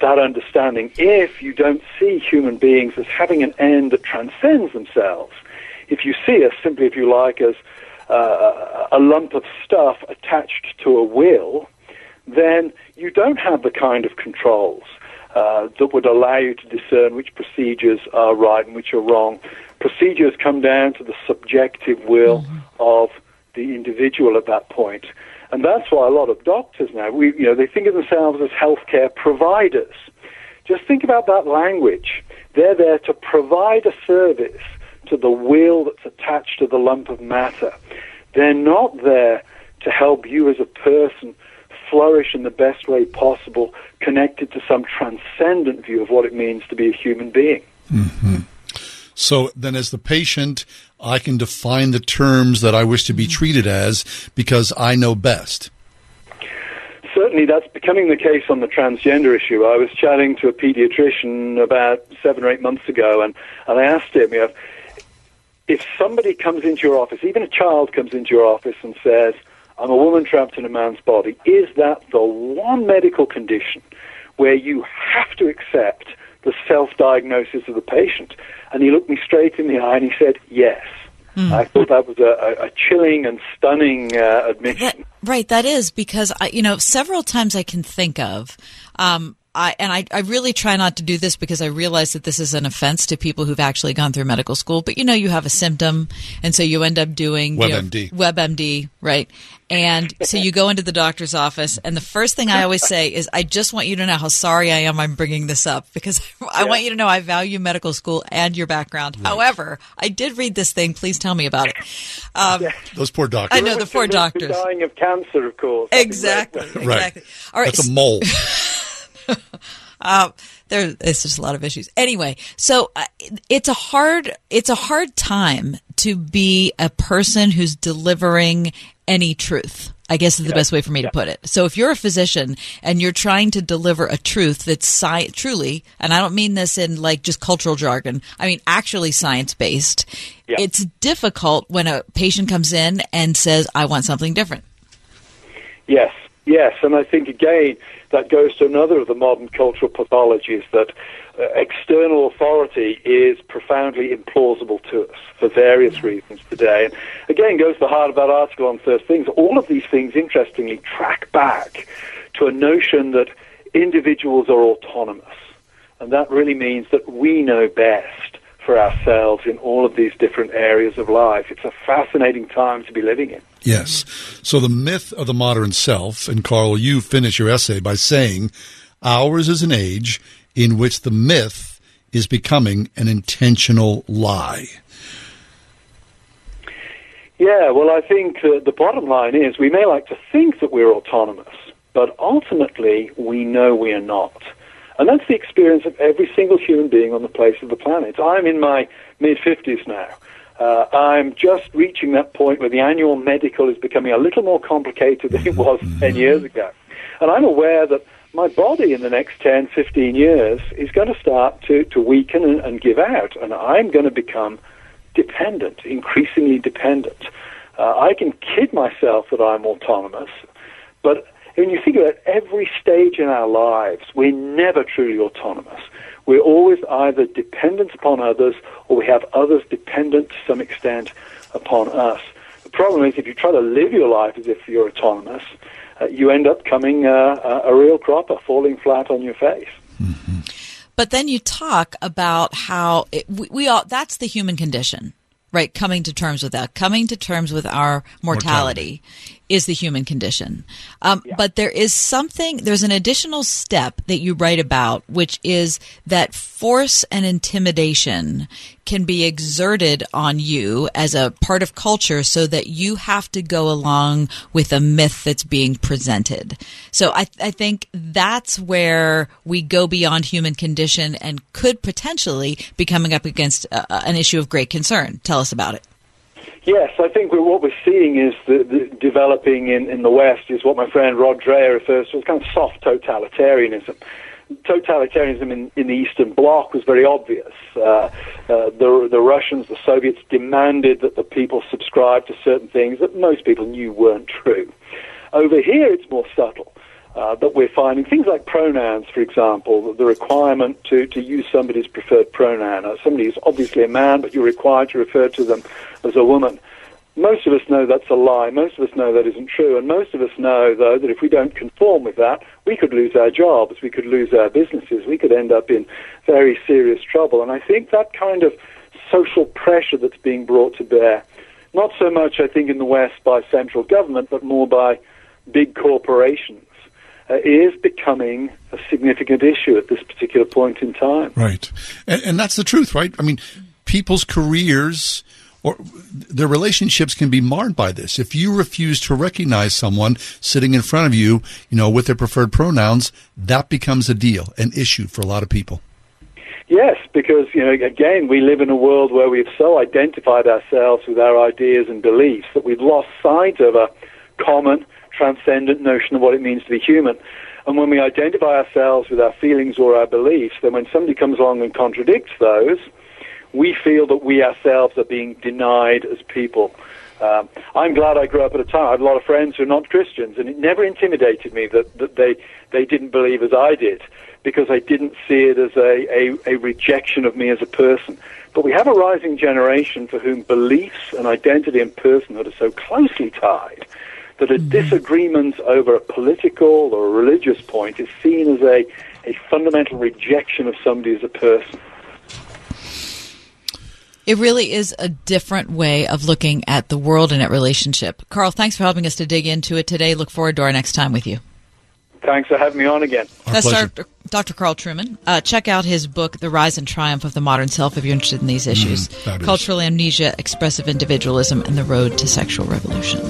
that understanding, if you don't see human beings as having an end that transcends themselves, if you see us simply, if you like, as uh, a lump of stuff attached to a will, then you don't have the kind of controls uh, that would allow you to discern which procedures are right and which are wrong. Procedures come down to the subjective will of the individual at that point. And that's why a lot of doctors now, we, you know, they think of themselves as healthcare providers. Just think about that language. They're there to provide a service to the will that's attached to the lump of matter. They're not there to help you as a person flourish in the best way possible, connected to some transcendent view of what it means to be a human being. hmm So then, as the patient, I can define the terms that I wish to be treated as because I know best. Certainly, that's becoming the case on the transgender issue. I was chatting to a pediatrician about seven or eight months ago, and, and I asked him, you know, if somebody comes into your office, even a child comes into your office and says, I'm a woman trapped in a man's body, is that the one medical condition where you have to accept the self diagnosis of the patient? And he looked me straight in the eye and he said, Yes. I thought that was a, a, chilling and stunning uh, admission. Right, that is because I, you know, several times I can think of, um, I, and I, I really try not to do this because I realize that this is an offense to people who've actually gone through medical school. But you know, you have a symptom, and so you end up doing you know, WebMD. WebMD, right? And so you go into the doctor's office, and the first thing I always say is, "I just want you to know how sorry I am. I'm bringing this up because [LAUGHS] I want you to know I value medical school and your background. However, I did read this thing. Please tell me about it." Um, Those poor doctors. I know the poor doctors. Dying of cancer, of course. Exactly. Right. Exactly. All right. That's a mole. [LAUGHS] [LAUGHS] uh, there, it's just a lot of issues. Anyway, so uh, it's a hard, it's a hard time to be a person who's delivering any truth. I guess is the best way for me to put it. So if you're a physician and you're trying to deliver a truth that's sci- truly, and I don't mean this in like just cultural jargon, I mean actually science based, it's difficult when a patient comes in and says, I want something different. Yes, yes, and I think again that goes to another of the modern cultural pathologies that uh, external authority is profoundly implausible to us for various reasons today. And again, goes to the heart of that article on First Things. All of these things, interestingly, track back to a notion that individuals are autonomous, and that really means that we know best for ourselves in all of these different areas of life. It's a fascinating time to be living in. Yes. So the myth of the modern self, and Carl, you finish your essay by saying ours is an age in which the myth is becoming an intentional lie. Yeah, well, I think uh, the bottom line is we may like to think that we're autonomous, but ultimately we know we are not. And that's the experience of every single human being on the face of the planet. I'm in my mid 50s now. Uh, I'm just reaching that point where the annual medical is becoming a little more complicated than it was [LAUGHS] 10 years ago. And I'm aware that my body in the next 10, 15 years is going to start to, to weaken and, and give out. And I'm going to become dependent, increasingly dependent. Uh, I can kid myself that I'm autonomous, but when you think about every stage in our lives, we're never truly autonomous. We're always either dependent upon others or we have others dependent to some extent upon us. The problem is if you try to live your life as if you're autonomous, uh, you end up coming uh, a real cropper, falling flat on your face. But then you talk about how it, we, we all, that's the human condition, right? Coming to terms with that, coming to terms with our mortality, is the human condition. Um, But there is something, there's an additional step that you write about, which is that force and intimidation can be exerted on you as a part of culture so that you have to go along with a myth that's being presented. So I, I think that's where we go beyond human condition and could potentially be coming up against uh, an issue of great concern. Tell us about it. Yes, I think what we're seeing is the, the developing in, in the West is what my friend Rod Dreher refers to as kind of soft totalitarianism. Totalitarianism in, in the Eastern Bloc was very obvious. Uh, uh, the, the Russians, the Soviets demanded that the people subscribe to certain things that most people knew weren't true. Over here, it's more subtle. Uh, that we're finding things like pronouns, for example, the requirement to, to use somebody's preferred pronoun. Uh, somebody is obviously a man, but you're required to refer to them as a woman. Most of us know that's a lie. Most of us know that isn't true. And most of us know, though, that if we don't conform with that, we could lose our jobs, we could lose our businesses, we could end up in very serious trouble. And I think that kind of social pressure that's being brought to bear, not so much, I think, in the West by central government, but more by big corporations, uh, is becoming a significant issue at this particular point in time. Right. And, and that's the truth, right? I mean, people's careers or their relationships can be marred by this. If you refuse to recognize someone sitting in front of you, you know, with their preferred pronouns, that becomes a deal, an issue for a lot of people. Yes, because you know, again, we live in a world where we've so identified ourselves with our ideas and beliefs that we've lost sight of a common, transcendent notion of what it means to be human. And when we identify ourselves with our feelings or our beliefs, then when somebody comes along and contradicts those, we feel that we ourselves are being denied as people. Um, I'm glad I grew up at a time. I have a lot of friends who are not Christians, and it never intimidated me that, that they, they didn't believe as I did because I didn't see it as a, a, a rejection of me as a person. But we have a rising generation for whom beliefs and identity and personhood are so closely tied that a disagreement over a political or a religious point is seen as a, a fundamental rejection of somebody as a person. It really is a different way of looking at the world and at relationship. Carl, thanks for helping us to dig into it today. Look forward to our next time with you. Thanks for having me on again. Our That's pleasure. Dr. Dr. Carl Trueman. Uh, check out his book, The Rise and Triumph of the Modern Self, if you're interested in these issues. fabulous. Cultural amnesia, expressive individualism, and the road to sexual revolution.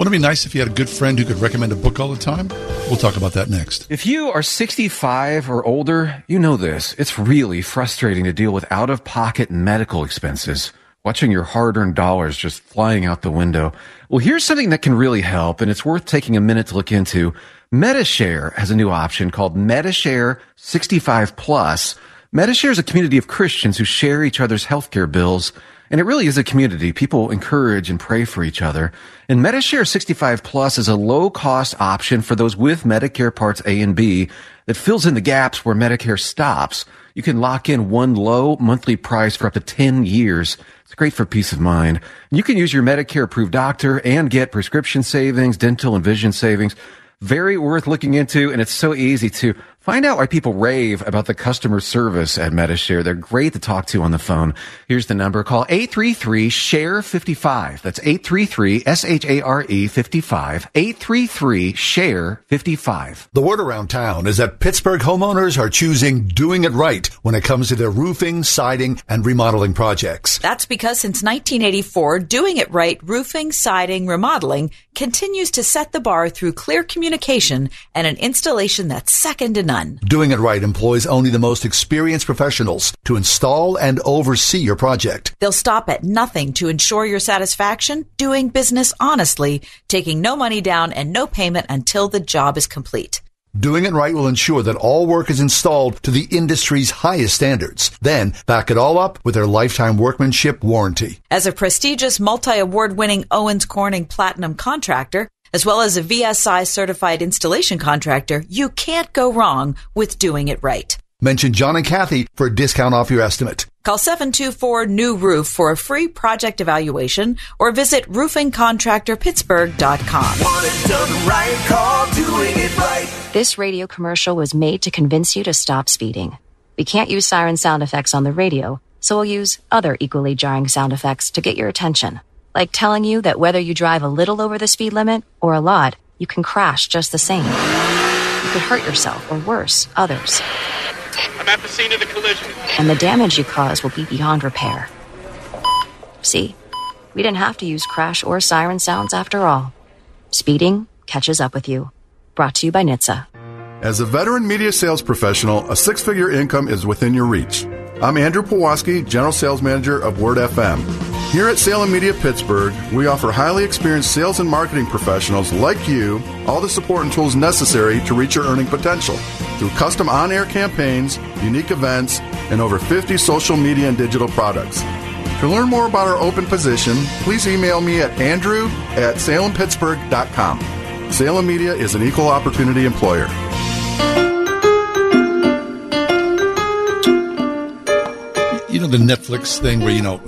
Wouldn't it be nice if you had a good friend who could recommend a book all the time? We'll talk about that next. If you are 65 or older, you know this. It's really frustrating to deal with out of pocket medical expenses, watching your hard earned dollars just flying out the window. Well, here's something that can really help, and it's worth taking a minute to look into. Medi-Share has a new option called Medi-Share 65 Plus. Medi-Share is a community of Christians who share each other's healthcare bills. And it really is a community. People encourage and pray for each other. And Medi-Share 65 Plus is a low cost option for those with Medicare Parts A and B that fills in the gaps where Medicare stops. You can lock in one low monthly price for up to 10 years. It's great for peace of mind. You can use your Medicare approved doctor and get prescription savings, dental and vision savings. Very worth looking into, and it's so easy to find out why people rave about the customer service at Medi-Share. They're great to talk to on the phone. Here's the number. Call 833-SHARE-55. That's 833-S-H-A-R-E 55. 833-SHARE-55. The word around town is that Pittsburgh homeowners are choosing doing it right when it comes to their roofing, siding, and remodeling projects. That's because since 1984, doing it right, roofing, siding, remodeling continues to set the bar through clear communication and an installation that's second to none. Doing it right employs only the most experienced professionals to install and oversee your project. They'll stop at nothing to ensure your satisfaction, doing business honestly, taking no money down and no payment until the job is complete. Doing it right will ensure that all work is installed to the industry's highest standards. Then back it all up with their lifetime workmanship warranty. As a prestigious multi-award winning Owens Corning Platinum contractor, as well as a VSI certified installation contractor, you can't go wrong with doing it right. Mention John and Kathy for a discount off your estimate. Call 724 New Roof for a free project evaluation or visit roofingcontractorpittsburgh.com. Want it done right, call doing it right. This radio commercial was made to convince you to stop speeding. We can't use siren sound effects on the radio, so we'll use other equally jarring sound effects to get your attention. Like telling you that whether you drive a little over the speed limit or a lot, you can crash just the same. You could hurt yourself or worse, others. I'm at the scene of the collision. And the damage you cause will be beyond repair. See? We didn't have to use crash or siren sounds after all. Speeding catches up with you. Brought to you by NHTSA. As a veteran media sales professional, a six figure income is within your reach. I'm Andrew Pawaski, General Sales Manager of Word FM. Here at Salem Media Pittsburgh, we offer highly experienced sales and marketing professionals like you all the support and tools necessary to reach your earning potential through custom on air campaigns, unique events, and over 50 social media and digital products. To learn more about our open position, please email me at andrew at salempittsburgh.com. Salem Media is an equal opportunity employer. You know the Netflix thing where you know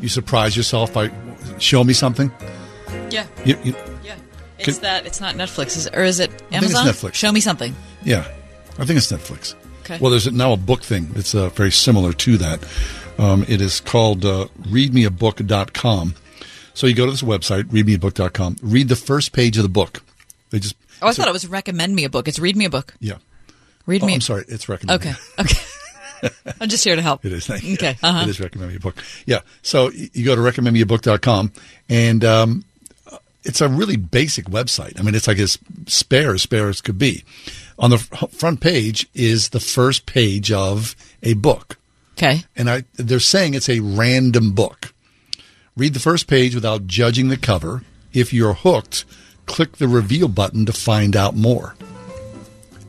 you surprise yourself by show me something. Yeah. You, you, Yeah. It's that. It's not Netflix, is, or is it I think it's Amazon? Netflix. Show me something. yeah, I think it's Netflix. Okay. Well, there's now a book thing that's uh, very similar to that. Um, it is called uh, readmeabook.com. So you go to this website, readmeabook.com, read the first page of the book. They just Oh, I thought it was recommend me a book. It's read me a book. Yeah. Read Oh, me. I'm sorry, it's recommended. Okay. Okay. [LAUGHS] I'm just here to help. It is. Thank you. Okay. Uh-huh. It is recommend me a book. Yeah. So you go to recommendmeabook.com and um, it's a really basic website. I mean, it's like as spare as spare as could be. On the front page is the first page of a book. Okay. And I, they're saying it's a random book. Read the first page without judging the cover. If you're hooked, click the reveal button to find out more.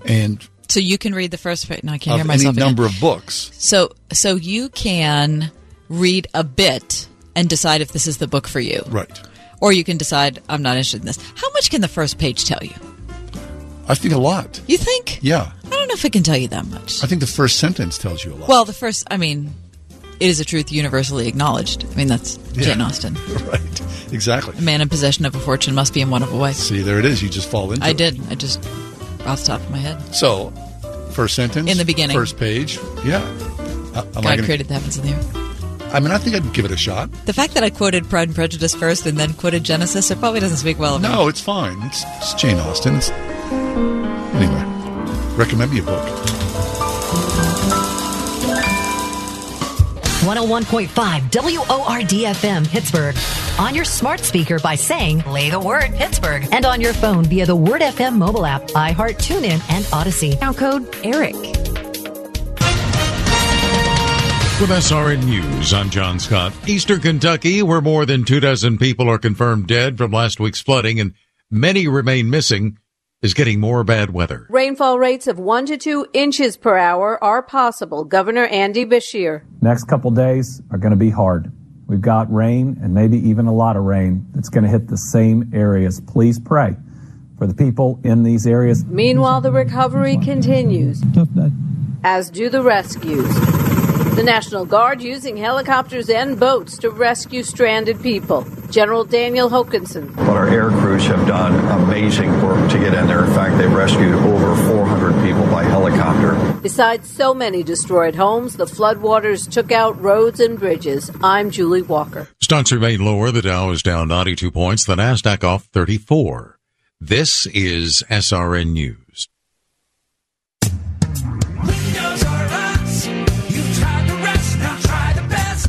And So you can read the first. page. No, I can't hear any myself. again. number of books. So so you can read a bit and decide if this is the book for you. Right. Or you can decide I'm not interested in this. How much can the first page tell you? I think a lot. You think? Yeah. I don't know if it can tell you that much. I think the first sentence tells you a lot. Well, the first, I mean, it is a truth universally acknowledged. I mean, that's Jane Austen. [LAUGHS] right. Exactly. A man in possession of a fortune must be in one of a wife. See, there it is. You just fall into I it. did. I just off the top of my head. So, first sentence In the beginning. first page. Yeah. Uh, I God gonna- created the heavens and the earth. I mean, I think I'd give it a shot. The fact that I quoted Pride and Prejudice first and then quoted Genesis, it probably doesn't speak well of me. No, it's fine. It's, it's Jane Austen. It's, anyway, recommend me a book. 101.5 WORD Pittsburgh. On your smart speaker by saying, play the word Pittsburgh. And on your phone via the Word FM mobile app, iHeart, TuneIn, and Audacy. Now code ERIC. With SRN News, I'm John Scott. Eastern Kentucky, where more than two dozen people are confirmed dead from last week's flooding and many remain missing, is getting more bad weather. Rainfall rates of 1 to 2 inches per hour are possible, Governor Andy Beshear. Next couple days are going to be hard. We've got rain and maybe even a lot of rain that's going to hit the same areas. Please pray for the people in these areas. Meanwhile, the recovery continues, as do the rescues. The National Guard using helicopters and boats to rescue stranded people. General Daniel Hokanson. But our air crews have done amazing work to get in there. In fact, they rescued over 400 people by helicopter. Besides so many destroyed homes, the floodwaters took out roads and bridges. I'm Julie Walker. Stocks remain lower. The Dow is down 92 points. The Nasdaq off 34. This is SRN News.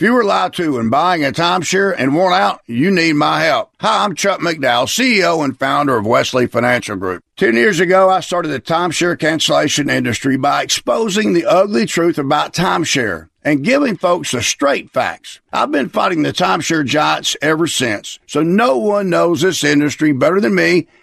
If you were lied to when buying a timeshare and worn out, you need my help. Hi, I'm Chuck McDowell, CEO and founder of Wesley Financial Group. Ten years ago, I started the timeshare cancellation industry by exposing the ugly truth about timeshare and giving folks the straight facts. I've been fighting the timeshare giants ever since, so no one knows this industry better than me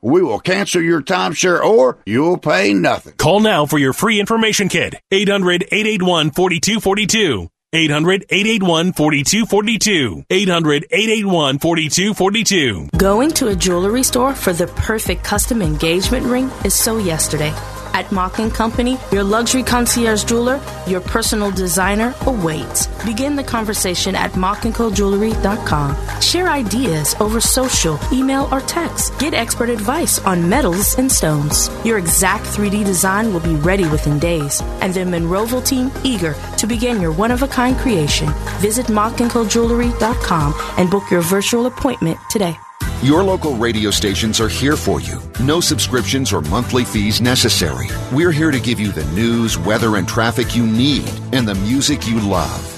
we will cancel your timeshare or you'll pay nothing. Call now for your free information kit. 800 881 4242. 800 881 4242. 800 881 4242. Going to a jewelry store for the perfect custom engagement ring is so yesterday. At Mock & Company, your luxury concierge jeweler, your personal designer awaits. Begin the conversation at mockandcojewelry.com. Share ideas over social, email, or text. Get expert advice on metals and stones. Your exact 3D design will be ready within days, and the Monroeville team eager to begin your one-of-a-kind creation. Visit mockandcojewelry.com and book your virtual appointment today. Your local radio stations are here for you. No subscriptions or monthly fees necessary. We're here to give you the news, weather, and traffic you need and the music you love.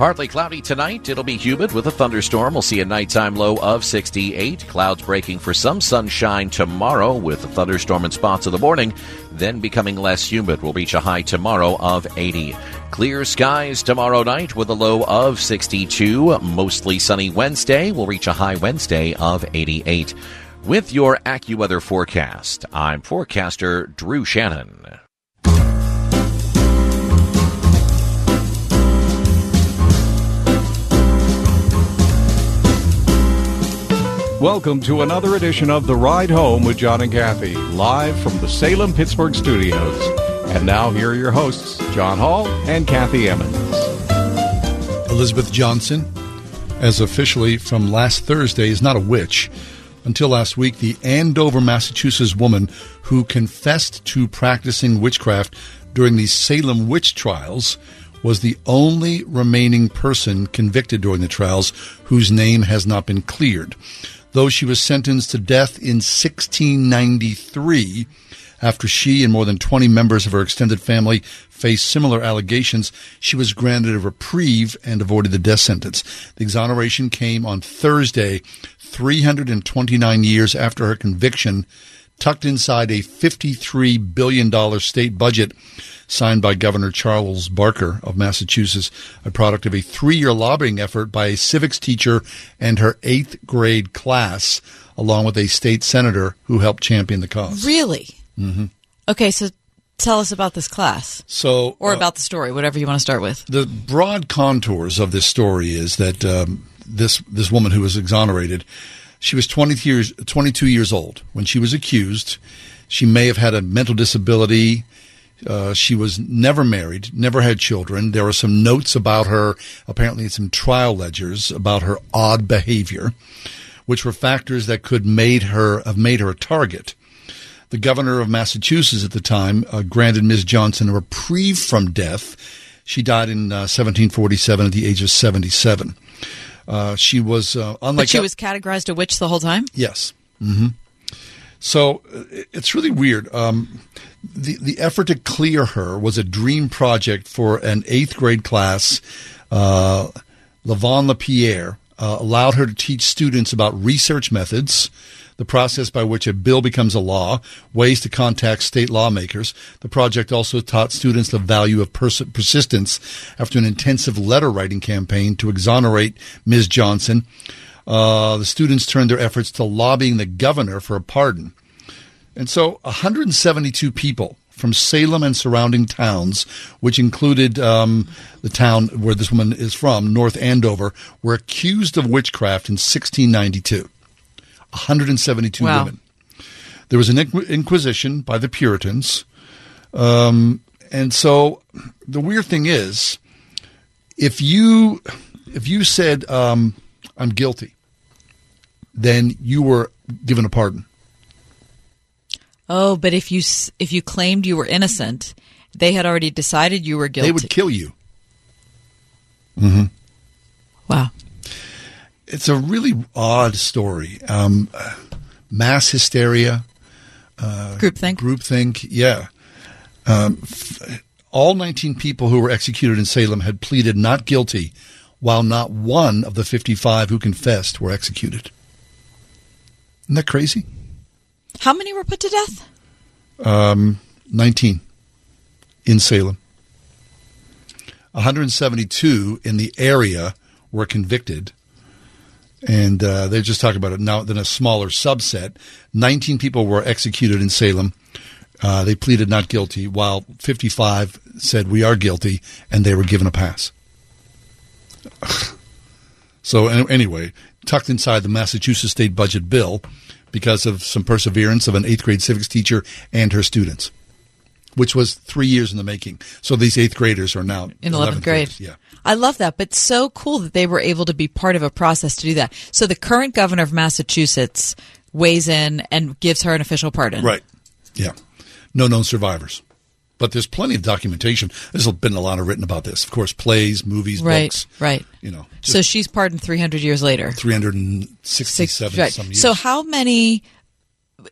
Partly cloudy tonight. It'll be humid with a thunderstorm. We'll see a nighttime low of 68. Clouds breaking for some sunshine tomorrow with a thunderstorm in spots in the morning, then becoming less humid. We'll reach a high tomorrow of 80. Clear skies tomorrow night with a low of 62. Mostly sunny Wednesday. We'll reach a high Wednesday of 88. With your AccuWeather forecast, I'm forecaster Drew Shannon. Welcome to another edition of The Ride Home with John and Kathy, live from the Salem Pittsburgh studios. And now, here are your hosts, John Hall and Kathy Emmons. Elizabeth Johnson, as officially from last Thursday, is not a witch. Until last week, the Andover, Massachusetts woman who confessed to practicing witchcraft during the Salem witch trials was the only remaining person convicted during the trials whose name has not been cleared though she was sentenced to death in 1693 after she and more than 20 members of her extended family faced similar allegations, she was granted a reprieve and avoided the death sentence. The exoneration came on Thursday, 329 years after her conviction, tucked inside a $53 billion state budget signed by Governor Charles Baker of Massachusetts, a product of a three year lobbying effort by a civics teacher and her eighth grade class, along with a state senator who helped champion the cause. Really? Mm-hmm. Okay, so tell us about this class. So, or uh, about the story, whatever you want to start with. The broad contours of this story is that um, this this woman who was exonerated, she was 20 years, 22 years old when she was accused. She may have had a mental disability. Uh, she was never married, never had children. There were some notes about her, apparently some trial ledgers about her odd behavior, which were factors that could made her have made her a target. The governor of Massachusetts at the time uh, granted Ms. Johnson a reprieve from death. She died in uh, 1747 at the age of 77. Uh, she was uh, unlike but she was categorized a witch the whole time. Yes. Mm-hmm. So uh, it's really weird. Um, the the effort to clear her was a dream project for an eighth grade class. Uh, Lavon Lapierre uh, allowed her to teach students about research methods, the process by which a bill becomes a law, ways to contact state lawmakers. The project also taught students the value of pers- persistence after an intensive letter writing campaign to exonerate Ms. Johnson. Uh, the students turned their efforts to lobbying the governor for a pardon. And so 172 people from Salem and surrounding towns, which included um, the town where this woman is from, North Andover, were accused of witchcraft in 1692. 172 Wow. women. There was an inquisition by the Puritans. Um, and so the weird thing is, if you if you said um, I'm guilty, then you were given a pardon. Oh, but if you if you claimed you were innocent, they had already decided you were guilty. They would kill you. Mm-hmm. Wow. It's a really odd story. Um, mass hysteria. Uh, groupthink. Groupthink, yeah. Um, f- all 19 people who were executed in Salem had pleaded not guilty, while not one of the 55 who confessed were executed. Isn't that crazy? How many were put to death? Um, 19 in Salem. 172 in the area were convicted. And uh, they're just talking about it now. Then a smaller subset. 19 people were executed in Salem. Uh, they pleaded not guilty, while 55 said we are guilty, and they were given a pass. [LAUGHS] so anyway, tucked inside the Massachusetts state budget bill, because of some perseverance of an eighth grade civics teacher and her students, which was three years in the making. So these eighth graders are now in 11th, grade. Graders. Yeah. I love that, but so cool that they were able to be part of a process to do that. So the current governor of Massachusetts weighs in and gives her an official pardon. Right. Yeah. No known survivors. But there's plenty of documentation. There's been a lot of written about this. Of course, plays, movies, right, books. Right. You know. So she's pardoned 300 years later. 367 Six, right. some years. So how many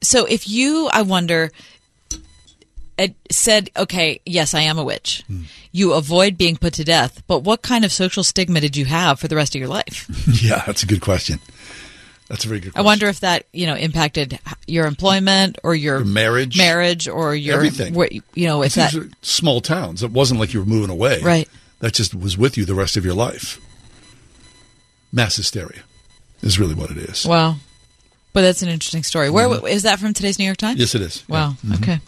so if you I wonder said, okay, yes, I am a witch. Hmm. You avoid being put to death, but what kind of social stigma did you have for the rest of your life? [LAUGHS] yeah, that's a good question. That's a very good. I wonder if that you know impacted your employment or your, Your marriage, marriage or your everything. you know, if that small towns. It wasn't like you were moving away. Right. That just was with you the rest of your life. Mass hysteria is really what it is. wow. But that's an interesting story. Where Mhm. is that from today's New York Times? Yes, it is. Wow. Yeah. Mhm. Okay.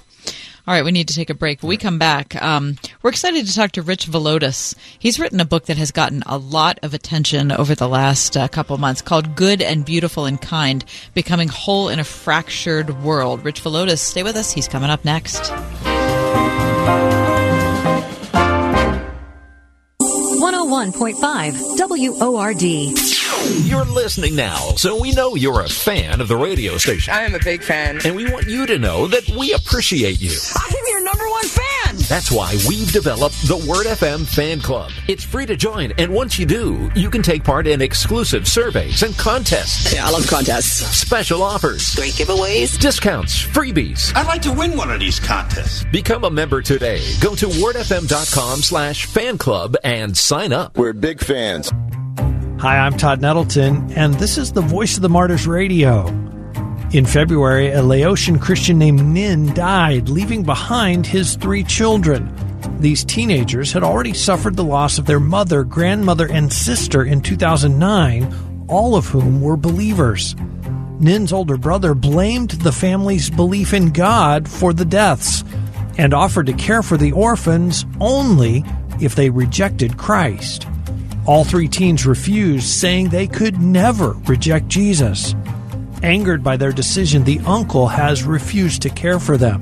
All right, we need to take a break. When we come back, um, we're excited to talk to Rich Villodas. He's written a book that has gotten a lot of attention over the last uh, couple of months called Good and Beautiful and Kind Becoming Whole in a Fractured World. Rich Villodas, stay with us. He's coming up next. 101.5 WORD. You're listening now, so we know you're a fan of the radio station. I am a big fan. And we want you to know that we appreciate you. I'm your number one fan. That's why we've developed the Word FM Fan Club. It's free to join, and once you do, you can take part in exclusive surveys and contests. Yeah, I love contests. Special offers. Great giveaways. Discounts, freebies. I'd like to win one of these contests. Become a member today. Go to wordfm.com slash fan club and sign up. We're big fans. Hi, I'm Todd Nettleton, and this is the Voice of the Martyrs Radio. In February, a Laotian Christian named Nin died, leaving behind his three children. These teenagers had already suffered the loss of their mother, grandmother, and sister in 2009, all of whom were believers. Nin's older brother blamed the family's belief in God for the deaths and offered to care for the orphans only if they rejected Christ. All three teens refused, saying they could never reject Jesus. Angered by their decision, the uncle has refused to care for them.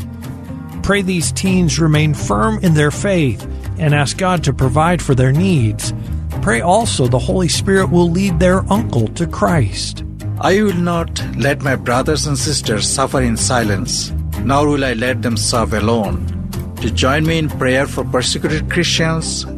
Pray these teens remain firm in their faith and ask God to provide for their needs. Pray also the Holy Spirit will lead their uncle to Christ. I will not let my brothers and sisters suffer in silence, nor will I let them serve alone. To join me in prayer for persecuted Christians,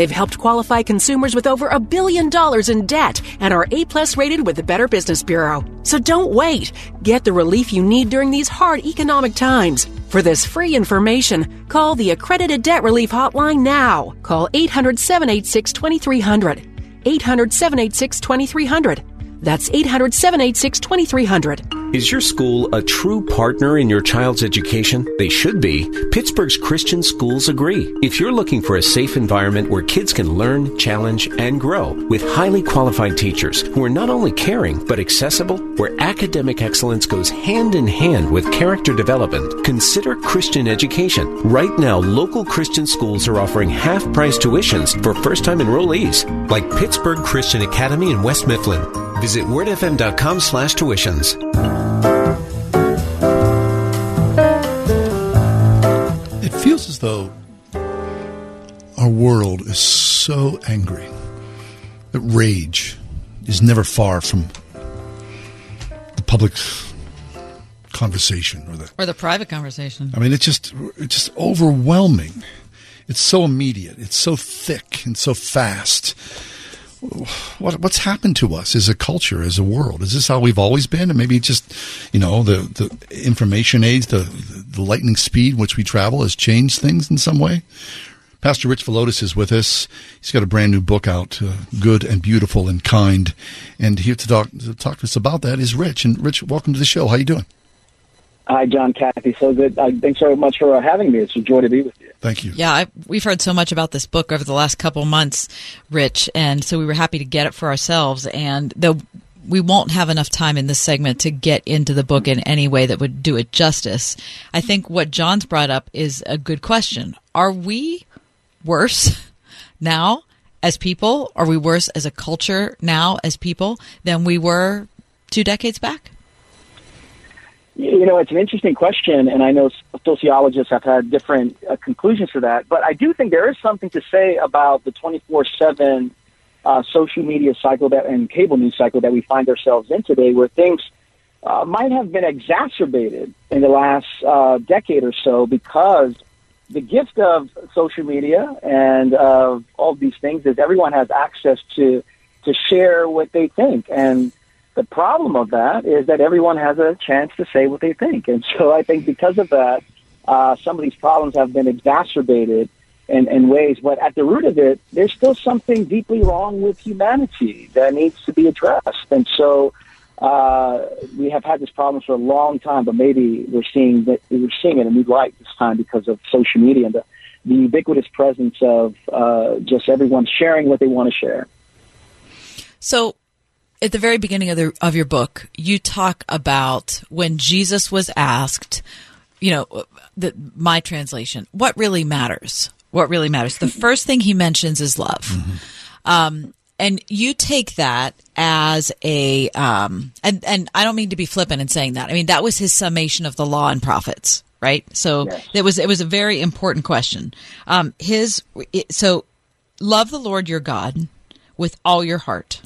They've helped qualify consumers with over a billion dollars in debt and are A plus rated with the Better Business Bureau. So don't wait. Get the relief you need during these hard economic times. For this free information, call the Accredited Debt Relief Hotline now. Call 800 786 2300. 800 786 2300. That's 800 786 2300. Is your school a true partner in your child's education? They should be. Pittsburgh's Christian schools agree. If you're looking for a safe environment where kids can learn, challenge, and grow with highly qualified teachers who are not only caring but accessible, where academic excellence goes hand in hand with character development, consider Christian education. Right now, local Christian schools are offering half price tuitions for first time enrollees, like Pittsburgh Christian Academy in West Mifflin. Visit wordfm.com slash tuitions. It feels as though our world is so angry that rage is never far from the public conversation or the or the private conversation. I mean, it's just it's just overwhelming. It's so immediate. It's so thick and so fast. What what's happened to us as a culture, as a world? Is this how we've always been? And maybe just you know the the information age, the the lightning speed which we travel has changed things in some way. Pastor Rich Villodas is with us. He's got a brand new book out, uh, "Good and Beautiful and Kind," and here to talk to talk to us about that is Rich. And Rich, welcome to the show. How you doing? Hi, John, Kathy. So good. Uh, thanks so much for uh, having me. It's a joy to be with. Thank you. Yeah, I, we've heard so much about this book over the last couple months, Rich, and so we were happy to get it for ourselves. And though we won't have enough time in this segment to get into the book in any way that would do it justice, I think what John's brought up is a good question. Are we worse [LAUGHS] now as people? Are we worse as a culture now as people than we were two decades back? You know, it's an interesting question, and I know sociologists have had different uh, conclusions to that. But I do think there is something to say about the 24 uh, 7 social media cycle that and cable news cycle that we find ourselves in today, where things uh, might have been exacerbated in the last uh, decade or so because the gift of social media and of all these things is everyone has access to to share what they think and the problem of that is that everyone has a chance to say what they think. And so I think because of that, uh, some of these problems have been exacerbated in, in ways. But at the root of it, there's still something deeply wrong with humanity that needs to be addressed. And so uh, we have had this problem for a long time, but maybe we're seeing that we're seeing it in new light this time because of social media and the, the ubiquitous presence of uh, just everyone sharing what they want to share. So at the very beginning of the of your book, you talk about when Jesus was asked, you know, the, my translation, what really matters? What really matters? The [LAUGHS] first thing he mentions is love. Mm-hmm. Um, and you take that as a um, and and I don't mean to be flippant in saying that. I mean that was his summation of the law and prophets, right? So yes. it was it was a very important question. Um, his so love the Lord your God with all your heart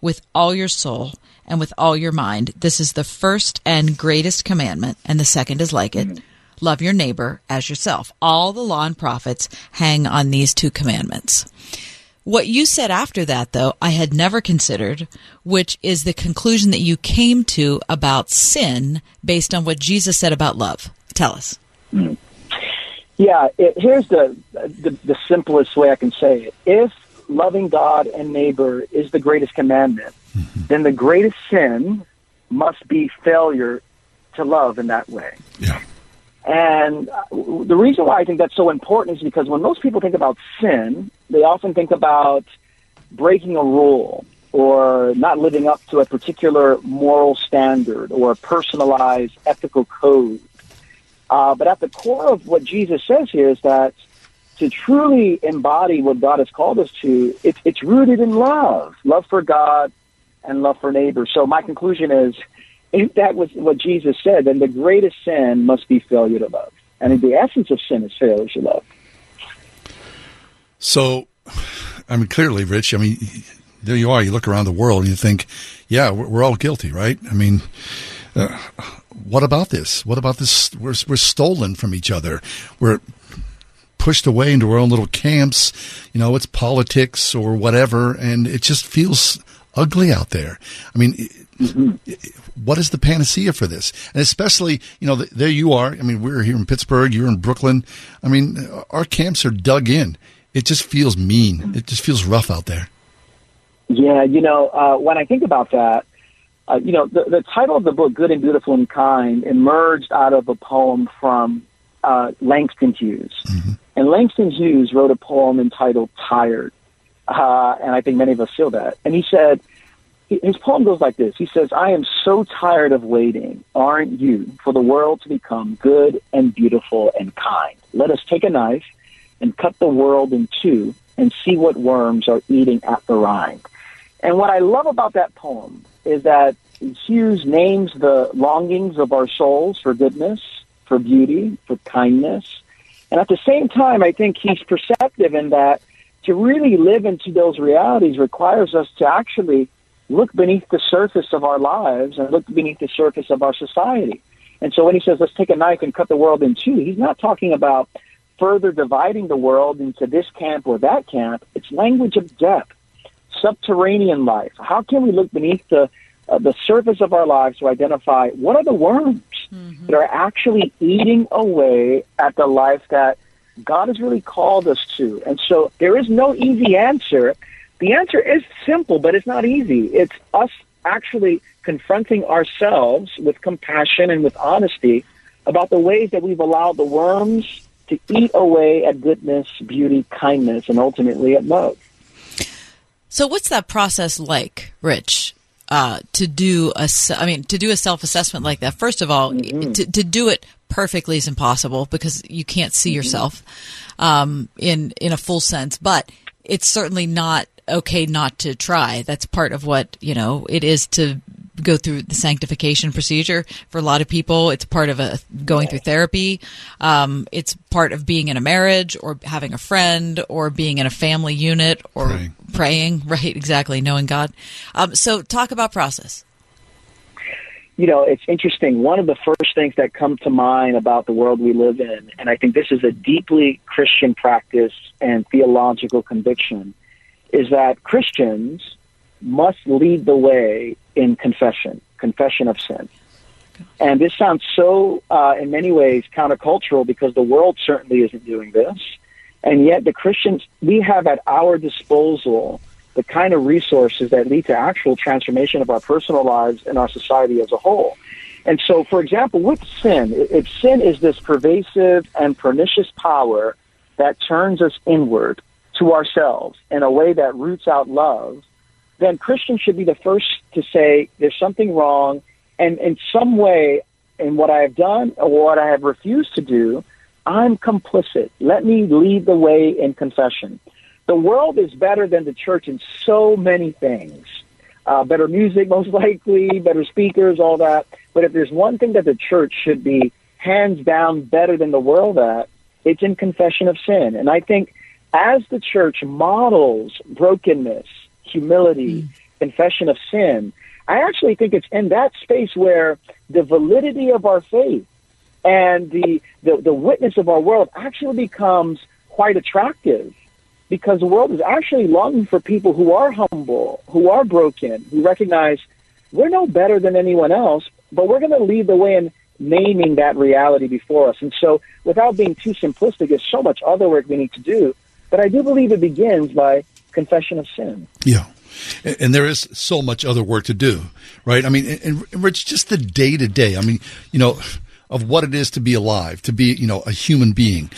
with all your soul and with all your mind. This is the first and greatest commandment, and the second is like it. Love your neighbor as yourself. All the law and prophets hang on these two commandments. What you said after that, though, I had never considered, which is the conclusion that you came to about sin based on what Jesus said about love. Tell us. Hmm. Yeah, it, here's the, the the simplest way I can say it. If loving God and neighbor is the greatest commandment, mm-hmm. then the greatest sin must be failure to love in that way. Yeah. And uh, the reason why I think that's so important is because when most people think about sin, they often think about breaking a rule or not living up to a particular moral standard or a personalized ethical code. Uh, but at the core of what Jesus says here is that to truly embody what God has called us to, it, it's rooted in love, love for God and love for neighbor. So my conclusion is, if that was what Jesus said, then the greatest sin must be failure to love. And the essence of sin is failure to love. So, I mean, clearly, Rich, I mean, there you are. You look around the world and you think, yeah, we're, we're all guilty, right? I mean, uh, what about this? What about this? We're, we're stolen from each other. We're pushed away into our own little camps. You know, it's politics or whatever, and it just feels ugly out there. I mean, mm-hmm. what is the panacea for this? And especially, you know, there you are. I mean, we're here in Pittsburgh, you're in Brooklyn. I mean, our camps are dug in. It just feels mean. It just feels rough out there. Yeah, you know, uh, when I think about that, uh, you know, the, the title of the book, Good and Beautiful and Kind, emerged out of a poem from uh, Langston Hughes. Mm-hmm. And Langston Hughes wrote a poem entitled Tired. Uh, and I think many of us feel that. And he said, his poem goes like this. He says, I am so tired of waiting, aren't you, for the world to become good and beautiful and kind. Let us take a knife and cut the world in two and see what worms are eating at the rind. And what I love about that poem is that Hughes names the longings of our souls for goodness, for beauty, for kindness, and at the same time, I think he's perceptive in that to really live into those realities requires us to actually look beneath the surface of our lives and look beneath the surface of our society. And so when he says, let's take a knife and cut the world in two, he's not talking about further dividing the world into this camp or that camp. It's language of depth, subterranean life. How can we look beneath the uh, the surface of our lives to identify what are the worms that are actually eating away at the life that God has really called us to? And so there is no easy answer. The answer is simple, but it's not easy. It's us actually confronting ourselves with compassion and with honesty about the ways that we've allowed the worms to eat away at goodness, beauty, kindness, and ultimately at love. So, what's that process like, Rich? Uh, to do a, se- I mean, to do a self assessment like that. First of all, to, to do it perfectly is impossible because you can't see yourself um, in in a full sense. But it's certainly not okay not to try. That's part of what you know it is to go through the sanctification procedure. For a lot of people, it's part of a going through therapy. Um, it's part of being in a marriage or having a friend or being in a family unit or praying. Praying, [LAUGHS] right, exactly, knowing God. Um, so, talk about process. You know, it's interesting. One of the first things that come to mind about the world we live in, and I think this is a deeply Christian practice and theological conviction, is that Christians must lead the way in confession, confession of sin. And this sounds so, uh, in many ways, countercultural because the world certainly isn't doing this. And yet, the Christians, we have at our disposal the kind of resources that lead to actual transformation of our personal lives and our society as a whole. And so, for example, with sin, if sin is this pervasive and pernicious power that turns us inward to ourselves in a way that roots out love, then Christians should be the first to say there's something wrong, and in some way, in what I have done or what I have refused to do, I'm complicit. Let me lead the way in confession. The world is better than the church in so many things. Uh, better music, most [LAUGHS] likely, better speakers, all that. But if there's one thing that the church should be hands down better than the world at, it's in confession of sin. And I think as the church models brokenness, humility, mm. confession of sin, I actually think it's in that space where the validity of our faith and the, the, the witness of our world actually becomes quite attractive because the world is actually longing for people who are humble, who are broken, who recognize we're no better than anyone else, but we're going to lead the way in naming that reality before us. And so, without being too simplistic, there's so much other work we need to do. But I do believe it begins by confession of sin. Yeah. And there is so much other work to do, right? I mean, and, and Rich, just the day to day. I mean, you know, of what it is to be alive, to be, you know, a human being.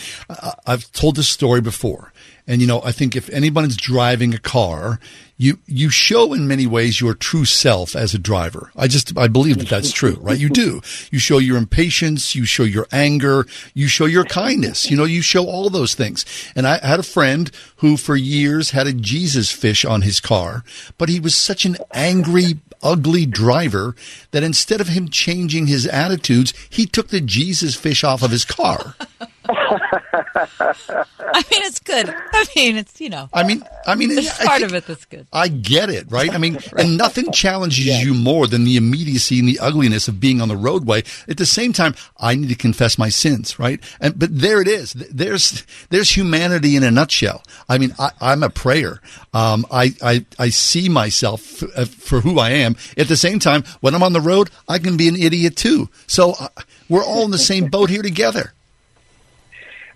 I've told this story before. And, you know, I think if anybody's driving a car, you, you show in many ways your true self as a driver. I just, I believe that that's true, right? You do. You show your impatience. You show your anger. You show your kindness. You know, you show all those things. And I had a friend who for years had a Jesus fish on his car, but he was such an angry, ugly driver that instead of him changing his attitudes, he took the Jesus fish off of his car. [LAUGHS] [LAUGHS] I mean, it's good. I mean, it's you know. I mean, I mean, it's part of it that's good. I get it, right? I mean, [LAUGHS] right. and nothing challenges yeah. you more than the immediacy and the ugliness of being on the roadway. At the same time, I need to confess my sins, right? And but there it is. There's there's humanity in a nutshell. I mean, I, am a prayer. Um, I, I I see myself f- uh, for who I am. At the same time, when I'm on the road, I can be an idiot too. So uh, we're all in the same boat here together.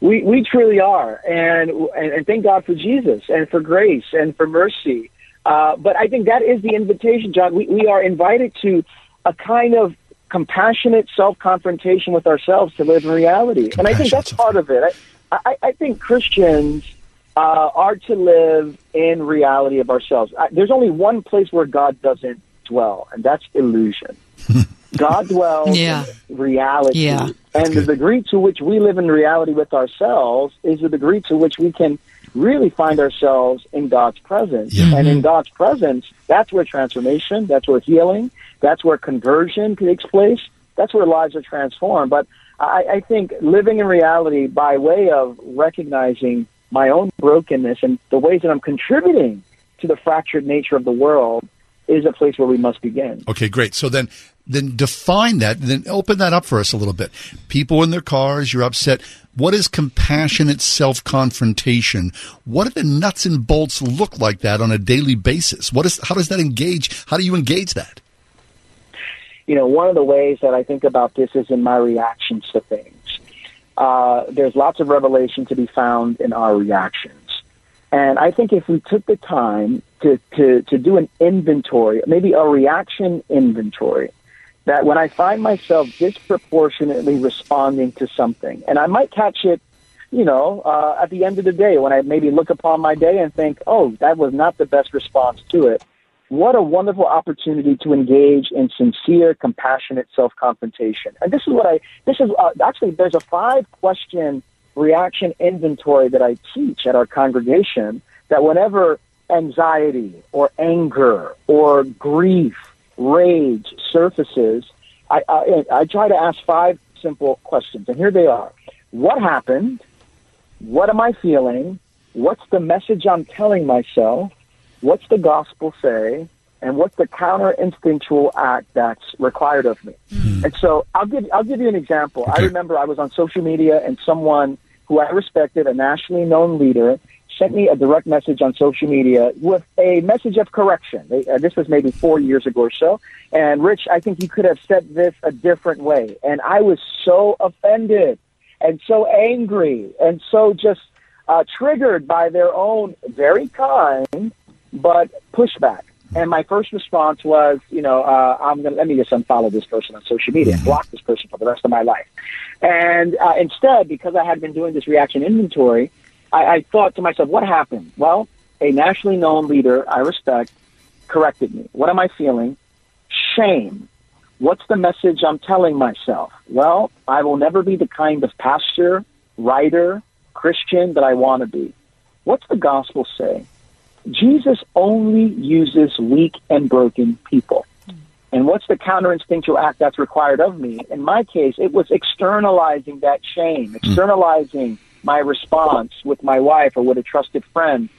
We we truly are, and, and and thank God for Jesus and for grace and for mercy. Uh, but I think that is the invitation, John. We we are invited to a kind of compassionate self confrontation with ourselves to live in reality, and I think that's part of it. I I, I think Christians uh, are to live in reality of ourselves. I, there's only one place where God doesn't dwell, and that's illusion. [LAUGHS] God dwells yeah. in reality. Yeah. And the degree to which we live in reality with ourselves is the degree to which we can really find ourselves in God's presence. Yeah. And in mm-hmm. God's presence, that's where transformation, that's where healing, that's where conversion takes place, that's where lives are transformed. But I, I think living in reality by way of recognizing my own brokenness and the ways that I'm contributing to the fractured nature of the world is a place where we must begin. Okay, great. So then, then define that. Then open that up for us a little bit. People in their cars, you're upset. What is compassionate self confrontation? What do the nuts and bolts look like that on a daily basis? What is? How does that engage? How do you engage that? You know, one of the ways that I think about this is in my reactions to things. Uh, there's lots of revelation to be found in our reactions. And I think if we took the time to, to, to do an inventory, maybe a reaction inventory, that when I find myself disproportionately responding to something, and I might catch it, you know, uh, at the end of the day when I maybe look upon my day and think, oh, that was not the best response to it. What a wonderful opportunity to engage in sincere, compassionate self-confrontation. And this is what I, this is uh, actually, there's a five question reaction inventory that I teach at our congregation that whenever anxiety or anger or grief, rage surfaces, I, I, I try to ask five simple questions. And here they are. What happened? What am I feeling? What's the message I'm telling myself? What's the gospel say? And what's the counter instinctual act that's required of me? Mm. And so I'll give I'll give you an example. Okay. I remember I was on social media and someone who I respected, a nationally known leader, sent me a direct message on social media with a message of correction. They, uh, this was maybe four years ago or so. And Rich, I think you could have said this a different way. And I was so offended and so angry and so just uh, triggered by their own very kind but pushback. And my first response was, you know, uh, I'm gonna let me just unfollow this person on social media and mm-hmm. block this person for the rest of my life. And uh, instead, because I had been doing this reaction inventory, I, I thought to myself, what happened? Well, a nationally known leader I respect corrected me. What am I feeling? Shame. What's the message I'm telling myself? Well, I will never be the kind of pastor, writer, Christian that I want to be. What's the gospel say? Jesus only uses weak and broken people. And what's the counterinstinctual act that's required of me? In my case, it was externalizing that shame, hmm. externalizing my response with my wife or with a trusted friend.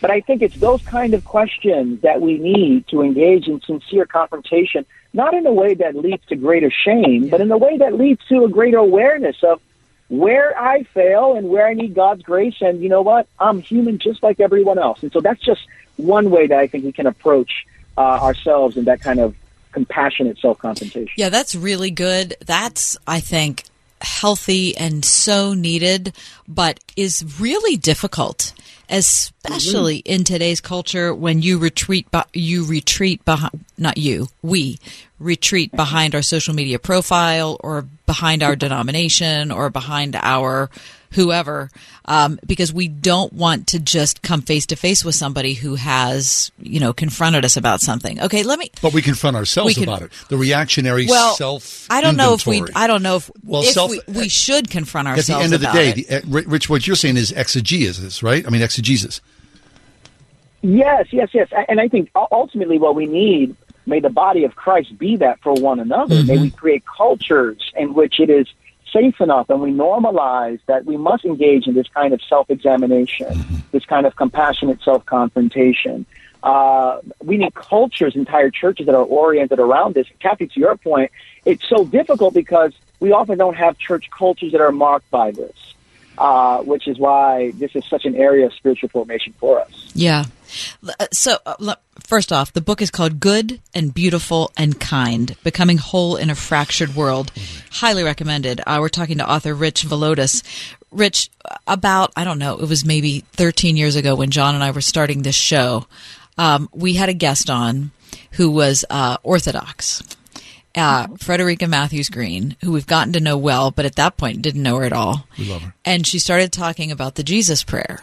But I think it's those kind of questions that we need to engage in sincere confrontation, not in a way that leads to greater shame, but in a way that leads to a greater awareness of where I fail and where I need God's grace. And you know what? I'm human just like everyone else. And so that's just one way that I think we can approach uh, ourselves in that kind of compassionate self confrontation. Yeah, that's really good. That's, I think, healthy and so needed, but is really difficult, especially mm-hmm. in today's culture when you retreat, you retreat behind, not you, we retreat behind our social media profile or behind our denomination or behind our whoever, um, because we don't want to just come face to face with somebody who has, you know, confronted us about something. Okay, let me. But we confront ourselves can, about it. The reactionary well, self. I don't know if we. I don't know if. Well, if self, we, we should confront ourselves. At the end of the day, the, uh, Rich, what you're saying is exegesis, right? I mean, exegesis. Yes, yes, yes. And I think ultimately what we need May the body of Christ be that for one another. Mm-hmm. May we create cultures in which it is safe enough and we normalize that we must engage in this kind of self-examination, mm-hmm. this kind of compassionate self-confrontation. Uh, we need cultures, entire churches that are oriented around this. Kathy, to your point, it's so difficult because we often don't have church cultures that are marked by this, uh, which is why this is such an area of spiritual formation for us. Yeah. Uh, so, uh, first off, the book is called Good and Beautiful and Kind Becoming Whole in a Fractured World. Highly recommended. Uh, we're talking to author Rich Villodas. Rich, about, I don't know, it was maybe 13 years ago when John and I were starting this show. Um, we had a guest on who was uh, Orthodox. Uh, Frederica Mathewes Green, who we've gotten to know well, but at that point didn't know her at all. We love her. And she started talking about the Jesus prayer.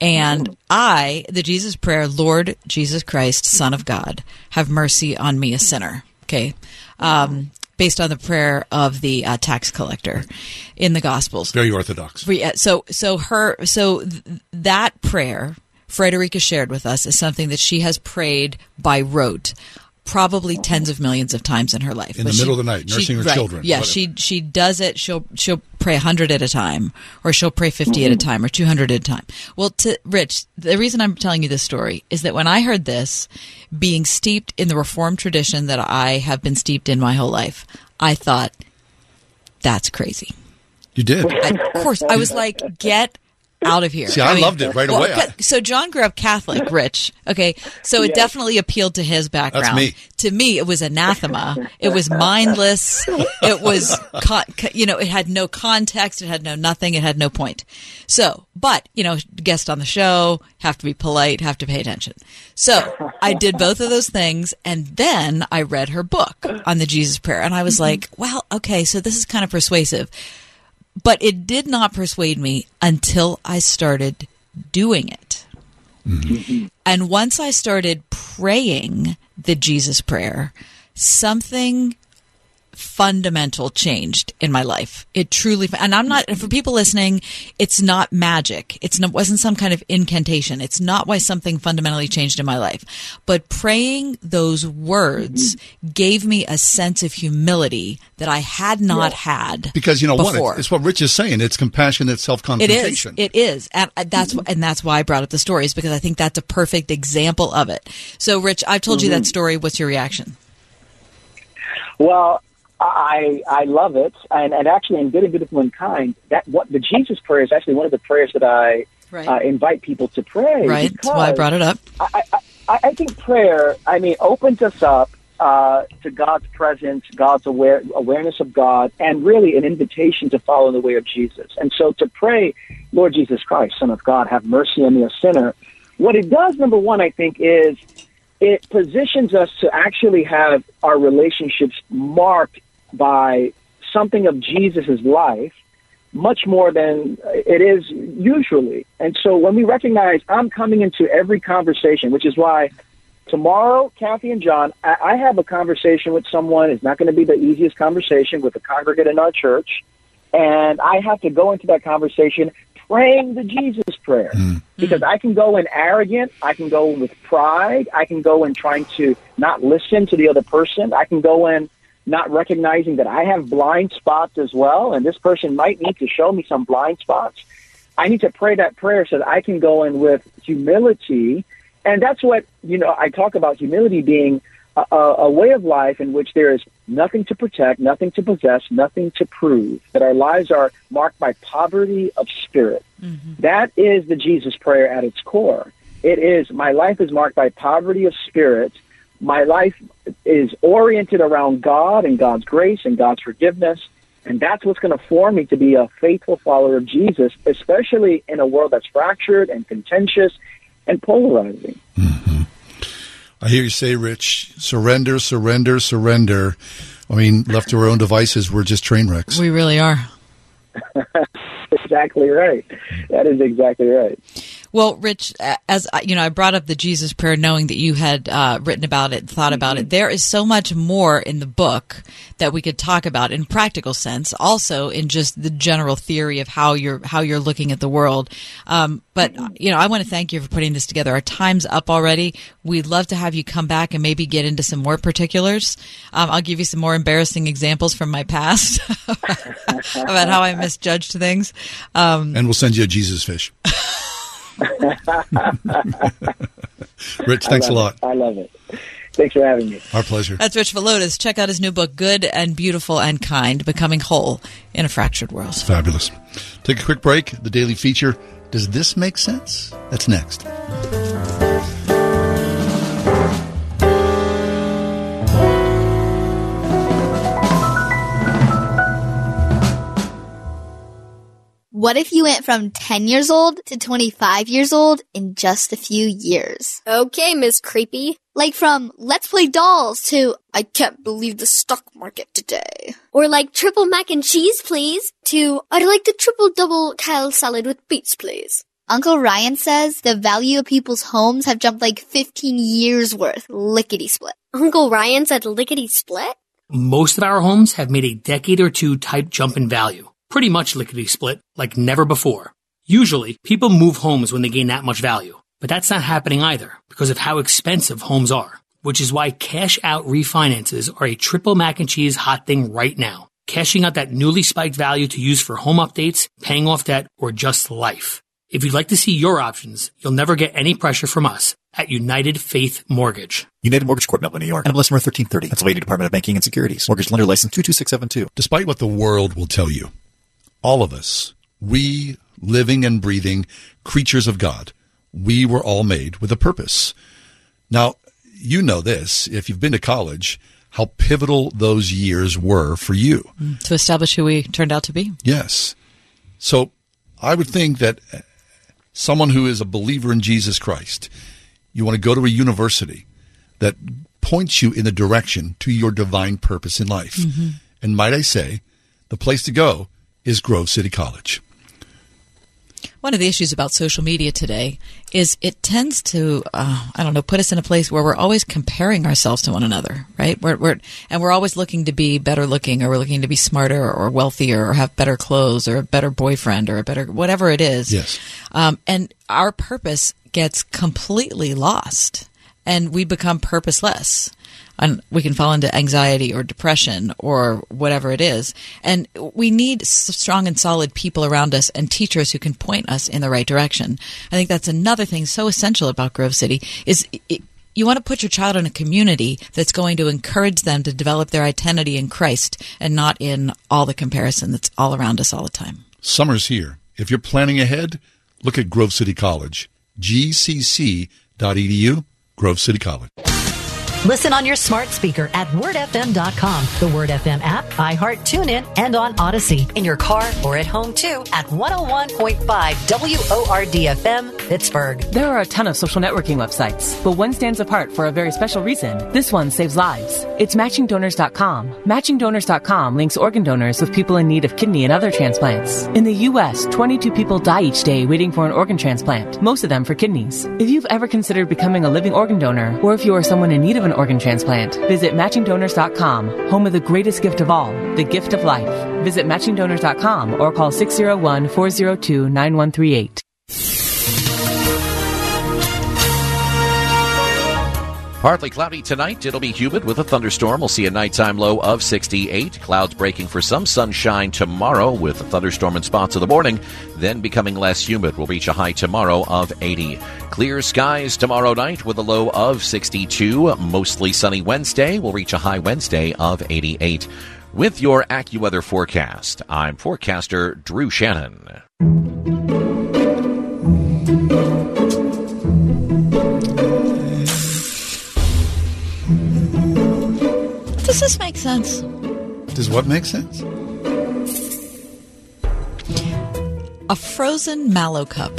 And I, the Jesus prayer, Lord Jesus Christ, Son of God, have mercy on me, a sinner. Okay. Um, based on the prayer of the uh, tax collector in the Gospels. Very orthodox. So, so her, so th- that prayer, Frederica shared with us, is something that she has prayed by rote. Probably tens of millions of times in her life. In But the middle of the night, she- nursing her right. children, Yeah, whatever. she she does it. She'll she'll pray hundred at a time, or she'll pray 50 at a mm-hmm. time, or two hundred at a time. Well, to Rich, the reason I'm telling you this story is that when I heard this, being steeped in the Reformed tradition that I have been steeped in my whole life, I thought that's crazy. You did. I- of course, I was like, get out of here. See, I loved it right well, away. So John grew up Catholic, Rich. Okay, so it Yes. definitely appealed to his background. me. To me, it was anathema. It was mindless. It was, con- you know, it had no context. It had no nothing. It had no point. So, but you know, guest on the show, have to be polite, have to pay attention. So I did both of those things, and then I read her book on the Jesus Prayer, and I was mm-hmm. like, well, okay, so this is kind of persuasive but it did not persuade me until I started doing it. Mm-hmm. And once I started praying the Jesus prayer, something fundamental changed in my life. It truly, and I'm not, for people listening, it's not magic. It's not, wasn't some kind of incantation. It's not why something fundamentally changed in my life. But praying those words gave me a sense of humility that I had not had. Because you know before. what? It's, it's what Rich is saying. It's compassionate self It is. confrontation. It is, and that's and that's why I brought up the stories because I think that's a perfect example of it. So, Rich, I've told you that Mhm. story. What's your reaction? Well, I I love it, and and actually, in good and beautiful and kind, that what the Jesus prayer is actually one of the prayers that I Right. uh, invite people to pray. Right. That's why I brought it up. I, I, I think prayer, I mean, opens us up uh, to God's presence, God's aware, awareness of God, and really an invitation to follow the way of Jesus. And so to pray, Lord Jesus Christ, Son of God, have mercy on me, a sinner. What it does, number one, I think, is it positions us to actually have our relationships marked by something of Jesus' life much more than it is usually. And so when we recognize I'm coming into every conversation, which is why tomorrow, Kathy and John, I, I have a conversation with someone. It's not going to be the easiest conversation with a congregant in our church. And I have to go into that conversation praying the Jesus prayer hmm. because I can go in arrogant. I can go in with pride. I can go in trying to not listen to the other person. I can go in not recognizing that I have blind spots as well, and this person might need to show me some blind spots. I need to pray that prayer so that I can go in with humility. And that's what, you know, I talk about humility being a, a, a way of life in which there is nothing to protect, nothing to possess, nothing to prove, that our lives are marked by poverty of spirit. Mm-hmm. That is the Jesus prayer at its core. It is, my life is marked by poverty of spirit. My life is oriented around God and God's grace and God's forgiveness. And that's what's going to form me to be a faithful follower of Jesus, especially in a world that's fractured and contentious and polarizing. Mm-hmm. I hear you say, Rich, surrender, surrender, surrender. I mean, left to our own devices, we're just train wrecks. We really are. [LAUGHS] exactly right. That is exactly right. Well, Rich, as I- you know, I brought up the Jesus prayer, knowing that you had uh, written about it, and thought about it. There is so much more in the book that we could talk about in practical sense, also in just the general theory of how you're how you're looking at the world. Um, but you know, I want to thank you for putting this together. Our time's up already. We'd love to have you come back and maybe get into some more particulars. Um, I'll give you some more embarrassing examples from my past [LAUGHS] about how I misjudged things. Um, And we'll send you a Jesus fish. [LAUGHS] [LAUGHS] Rich, thanks a lot. it. I love it. Thanks for having me. Our pleasure. That's Rich Villodas. Check out his new book, Good and Beautiful and Kind Becoming Whole in a Fractured World. Fabulous. Take a quick break. The daily feature. Does this make sense? That's next. What if you went from 10 years old to 25 years old in just a few years? Okay, Miss Creepy. Like from Let's Play Dolls to I can't believe the stock market today. Or like triple mac and cheese, please, to I'd like the triple double kale salad with beets, please. Uncle Ryan says the value of people's homes have jumped like 15 years worth, lickety split. Uncle Ryan said lickety split? Most of our homes have made a decade or two type jump in value. Pretty much lickety split, like never before. Usually, people move homes when they gain that much value. But that's not happening either, because of how expensive homes are. which is why cash out refinances are a triple mac and cheese hot thing right now. Cashing out that newly spiked value to use for home updates, paying off debt, or just life. If you'd like to see your options, you'll never get any pressure from us at United Faith Mortgage. United Mortgage Corp, Melville, New York. NMLS number 1330. Pennsylvania Department of Banking and Securities. Mortgage lender license 22672. Despite what the world will tell you, all of us, we living and breathing creatures of God, we were all made with a purpose. Now, you know this, if you've been to college, how pivotal those years were for you. to establish who we turned out to be. Yes. So I would think that someone who is a believer in Jesus Christ, you want to go to a university that points you in the direction to your divine purpose in life. Mm-hmm. And might I say, the place to go is Grove City College. One of the issues about social media today is it tends to, uh, I don't know, put us in a place where we're always comparing ourselves to one another, right? We're, we're, and we're always looking to be better looking or we're looking to be smarter or wealthier or have better clothes or a better boyfriend or a better, whatever it is. Yes. Um, and our purpose gets completely lost and we become purposeless. And we can fall into anxiety or depression or whatever it is. And we need strong and solid people around us and teachers who can point us in the right direction. I think that's another thing so essential about Grove City is it, you want to put your child in a community that's going to encourage them to develop their identity in Christ and not in all the comparison that's all around us all the time. Summer's here. If you're planning ahead, look at Grove City College. gcc.edu, Grove City College. Listen on your smart speaker at wordfm.com, the Word FM app, iHeart, TuneIn, and on Odyssey. In your car or at home too at 101.5 WORD-FM, Pittsburgh. There are a ton of social networking websites, but one stands apart for a very special reason. This one saves lives. It's matchingdonors.com. Matchingdonors.com links organ donors with people in need of kidney and other transplants. In the U.S., 22 people die each day waiting for an organ transplant, most of them for kidneys. If you've ever considered becoming a living organ donor, or if you are someone in need of an organ transplant, visit matchingdonors.com, home of the greatest gift of all, the gift of life. Visit matchingdonors.com or call 601 402 9138. Partly cloudy tonight. It'll be humid with a thunderstorm. We'll see a nighttime low of 68. Clouds breaking for some sunshine tomorrow with a thunderstorm in spots of the morning, then becoming less humid. We'll reach a high tomorrow of 80. Clear skies tomorrow night with a low of 62. Mostly sunny Wednesday. We'll reach a high Wednesday of 88. With your AccuWeather forecast, I'm forecaster Drew Shannon. Does this make sense? Does what make sense? A frozen mallow cup.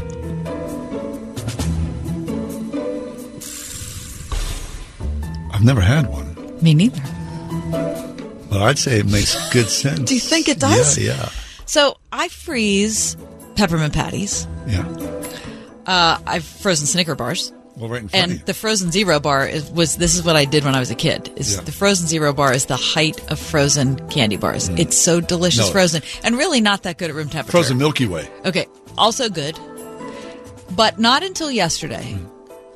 I've never had one, Me neither. but I'd say it makes good sense. [LAUGHS] Do you think it does? Yeah, yeah. So I freeze peppermint patties. Yeah. Uh, I've frozen Snicker bars. Well, right in front And of you. the frozen zero bar is, was this is what I did when I was a kid. Is Yeah. the frozen zero bar is the height of frozen candy bars. It's so delicious Mm. No. frozen and really not that good at room temperature. Frozen Milky Way. Okay, also good, but not until yesterday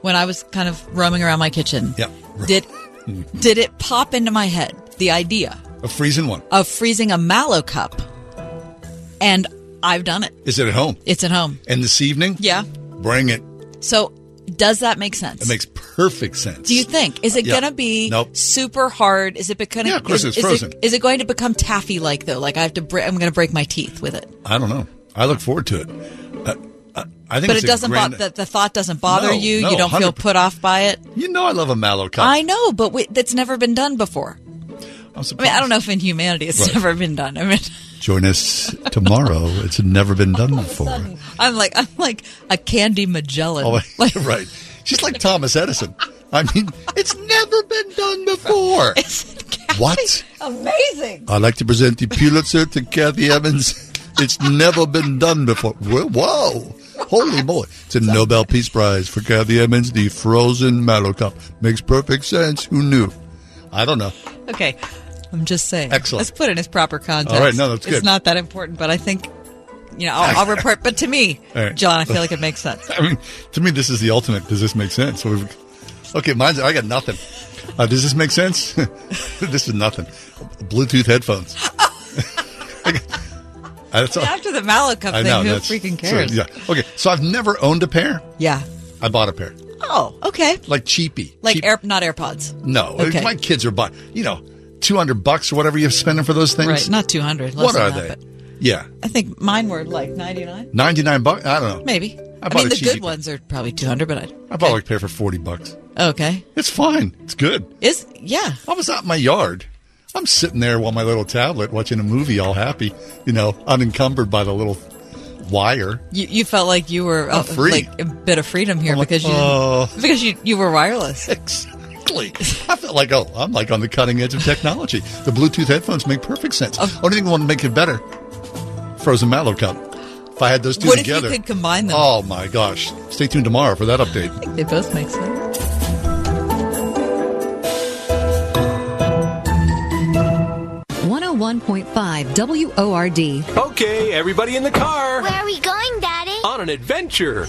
when I was kind of roaming around my kitchen. Yeah. Did did it pop into my head the idea of freezing one. of freezing a mallow cup? And I've done it. Is it at home? It's at home. And this evening? Yeah. Bring it. So does that make sense? It makes perfect sense. Do you think is it Yeah. going to be Nope. super hard? Is it becoming? Yeah, of course is, it's is frozen. It, is it going to become taffy like though? Like I have to. Bre- I'm going to break my teeth with it. I don't know. I look forward to it. Uh, uh, I think But it doesn't. grand- bo- the, the thought doesn't bother No, you. no, you don't feel put off by it. You know I love a mallow cup. I know, but we, that's never been done before. I'm I mean, I don't know if in humanity it's Right. never been done. I mean, Join us tomorrow. it's never been done before. I'm like I'm like a Candy Magellan. Oh, [LAUGHS] like, [LAUGHS] right. She's like Thomas Edison. I mean, it's never been done before. [LAUGHS] what? amazing. I'd like to present the Pulitzer to Kathy Evans. It's never been done before. Whoa. whoa. Holy moly. It's a Nobel Peace Prize for Kathy Evans, the frozen mallow cup. Makes perfect sense. Who knew? I don't know. Okay, I'm just saying. Excellent. Let's put it in its proper context. All right, no, that's good. It's not that important, but I think you know I'll, I'll report. But to me, [LAUGHS] right. John, I feel like it makes sense. [LAUGHS] I mean, to me, this is the ultimate. Does this make sense? Okay, mine's, I got nothing. Uh, does this make sense? [LAUGHS] this is nothing. Bluetooth headphones. All- After the Mallow Cup I thing, know. who freaking so, cares? yeah. Okay. So I've never owned a pair. Yeah. I bought a pair. Oh, okay. Like cheapy. Like Cheap- air, not AirPods. No. Okay. My kids are buying, you know, 200 bucks or whatever you're spending for those things. Right, not 200. What are that, they? Yeah. I think mine were like 99. 99 bucks? I don't know. Maybe. I I, mean, the good ones are probably 200, but I. I bought a pair for 40 bucks. Okay. It's fine. It's good. Is yeah. I was out in my yard. I'm sitting there while my little tablet watching a movie, all happy, you know, unencumbered by the little wire. You, you felt like you were uh, free. like a bit of freedom here like, because you oh. because you you were wireless. [LAUGHS] Exactly. I felt like, oh, I'm like on the cutting edge of technology. The Bluetooth headphones make perfect sense. Oh. Only thing that would make it better, frozen mallow cup. If I had those two What if you could combine them? Oh my gosh! Stay tuned tomorrow for that update. They both make sense. One hundred one point five WORD. Okay, everybody in the car. Where are we going, Daddy? On an adventure.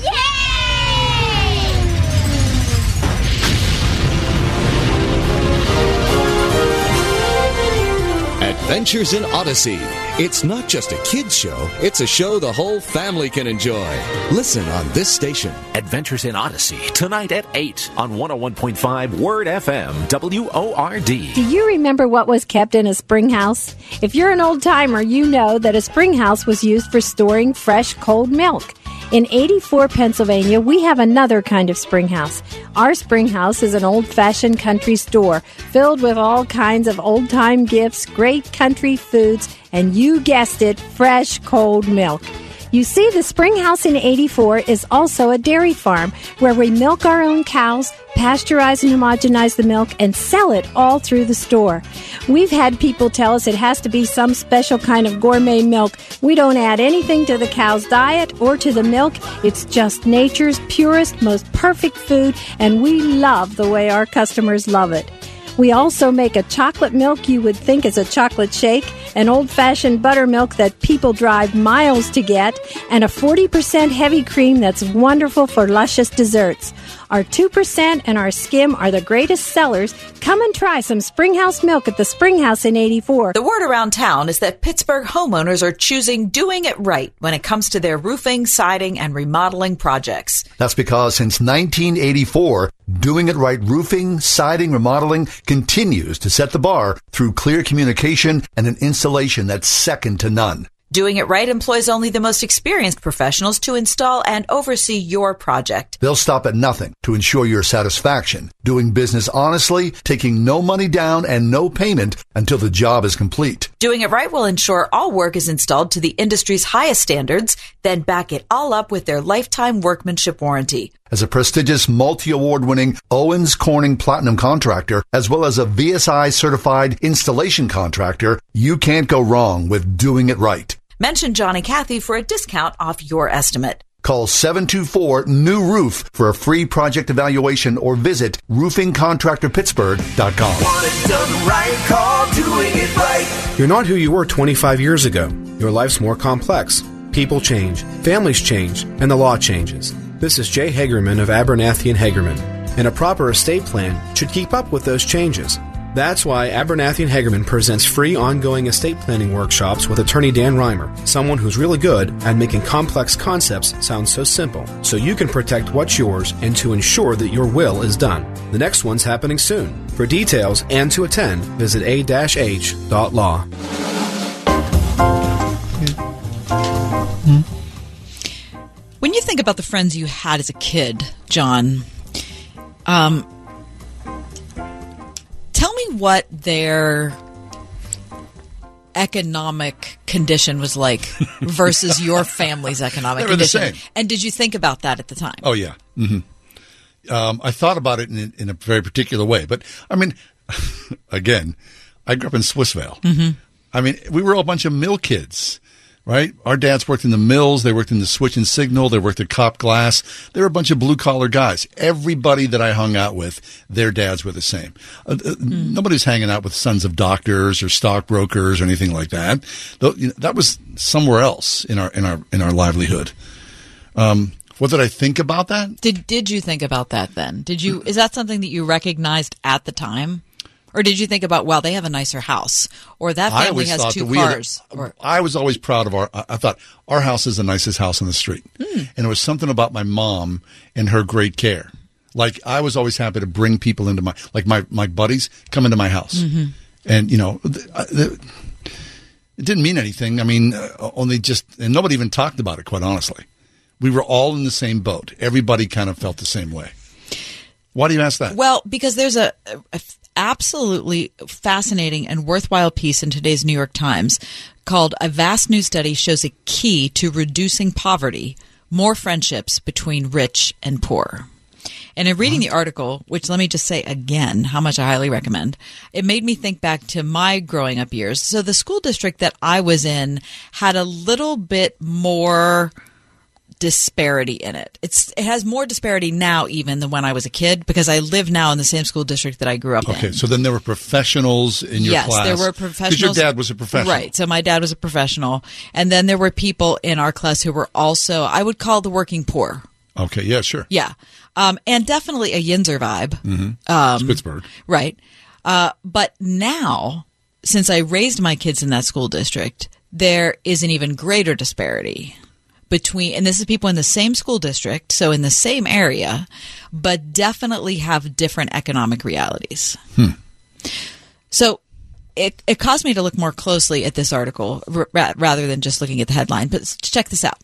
Adventures in Odyssey. It's not just a kid's show, it's a show the whole family can enjoy. Listen on this station. Adventures in Odyssey, tonight at 8 on 101.5 Word FM, WORD. Do you remember what was kept in a spring house? If you're an old timer, you know that a spring house was used for storing fresh cold milk. In 84 Pennsylvania, we have another kind of spring house. Our spring house is an old fashioned country store filled with all kinds of old time gifts, great country foods, and you guessed it, fresh cold milk. You see, the Spring House in 84 is also a dairy farm where we milk our own cows, pasteurize and homogenize the milk, and sell it all through the store. We've had people tell us it has to be some special kind of gourmet milk. We don't add anything to the cow's diet or to the milk. It's just nature's purest, most perfect food, and we love the way our customers love it. We also make a chocolate milk you would think is a chocolate shake, an old fashioned buttermilk that people drive miles to get, and a 40% heavy cream that's wonderful for luscious desserts. Our 2% and our skim are the greatest sellers. Come and try some Springhouse milk at the Springhouse in 84. The word around town is that Pittsburgh homeowners are choosing doing it right when it comes to their roofing, siding, and remodeling projects. That's because since 1984, doing it right roofing, siding, remodeling continues to set the bar through clear communication and an installation that's second to none. Doing it right employs only the most experienced professionals to install and oversee your project. They'll stop at nothing to ensure your satisfaction, doing business honestly, taking no money down and no payment until the job is complete. Doing it right will ensure all work is installed to the industry's highest standards, then back it all up with their lifetime workmanship warranty. As a prestigious multi-award winning Owens Corning Platinum contractor, as well as a VSI certified installation contractor, you can't go wrong with doing it right. Mention Johnny Cathy for a discount off your estimate. Call 724 New Roof for a free project evaluation or visit roofingcontractorpittsburgh.com. Want it done right, call doing it right. You're not who you were 25 years ago. Your life's more complex. People change, families change, and the law changes. This is Jay Hagerman of Abernathy and Hagerman, and a proper estate plan should keep up with those changes. That's why Abernathy and Hagerman presents free ongoing estate planning workshops with attorney Dan Reimer, someone who's really good at making complex concepts sound so simple, so you can protect what's yours and to ensure that your will is done. The next one's happening soon. For details and to attend, visit a-h.law. Hmm? Hmm? When you think about the friends you had as a kid, John, um, tell me what their economic condition was like [LAUGHS] versus your family's economic They were the condition. same. And did you think about that at the time? Oh yeah. hmm Um, I thought about it in, in a very particular way, but I mean, [LAUGHS] again, I grew up in Swissvale. Mhm. I mean, we were all a bunch of mill kids, right? Our dads worked in the mills. They worked in the switch and signal. They worked at Kopp Glass. They were a bunch of blue collar guys. Everybody that I hung out with, their dads were the same. Uh, uh, Nobody's hanging out with sons of doctors or stockbrokers or anything like that. Though, you know, that was somewhere else in our in our in our livelihood. Um, What did I think about that? Did did you think about that then? Did you is that something that you recognized at the time? Or did you think about, well, they have a nicer house, or that family has two we had- cars? or, I was always proud of our. I I thought our house is the nicest house on the street, Hmm. and it was something about my mom and her great care. Like I was always happy to bring people into my like my my buddies come into my house, Mhm. and you know, th- th- it didn't mean anything. I mean, uh, only just and nobody even talked about it. Quite honestly, we were all in the same boat. Everybody kind of felt the same way. Why do you ask that? Well, because there's a, a absolutely fascinating and worthwhile piece in today's New York Times called "A Vast New Study Shows a Key to Reducing Poverty: More Friendships Between Rich and Poor." And in reading the article, which let me just say again how much I highly recommend, it made me think back to my growing up years. So the school district that I was in had a little bit more disparity in it. It's it has more disparity now even than when I was a kid because I live now in the same school district that I grew up in. Okay, so then there were professionals in your yes, class. Yes, there were Because professionals. your dad was a professional, right? So my dad was a professional, and then there were people in our class who were also I would call the working poor. Okay, yeah, sure. Yeah, um, and definitely a Yinzer vibe. Mm-hmm. Um, Pittsburgh. Right. Uh, but now, since I raised my kids in that school district, there is an even greater disparity between, and this is people in the same school district, so in the same area, but definitely have different economic realities. Hmm. So it, it caused me to look more closely at this article ra- rather than just looking at the headline. But check this out.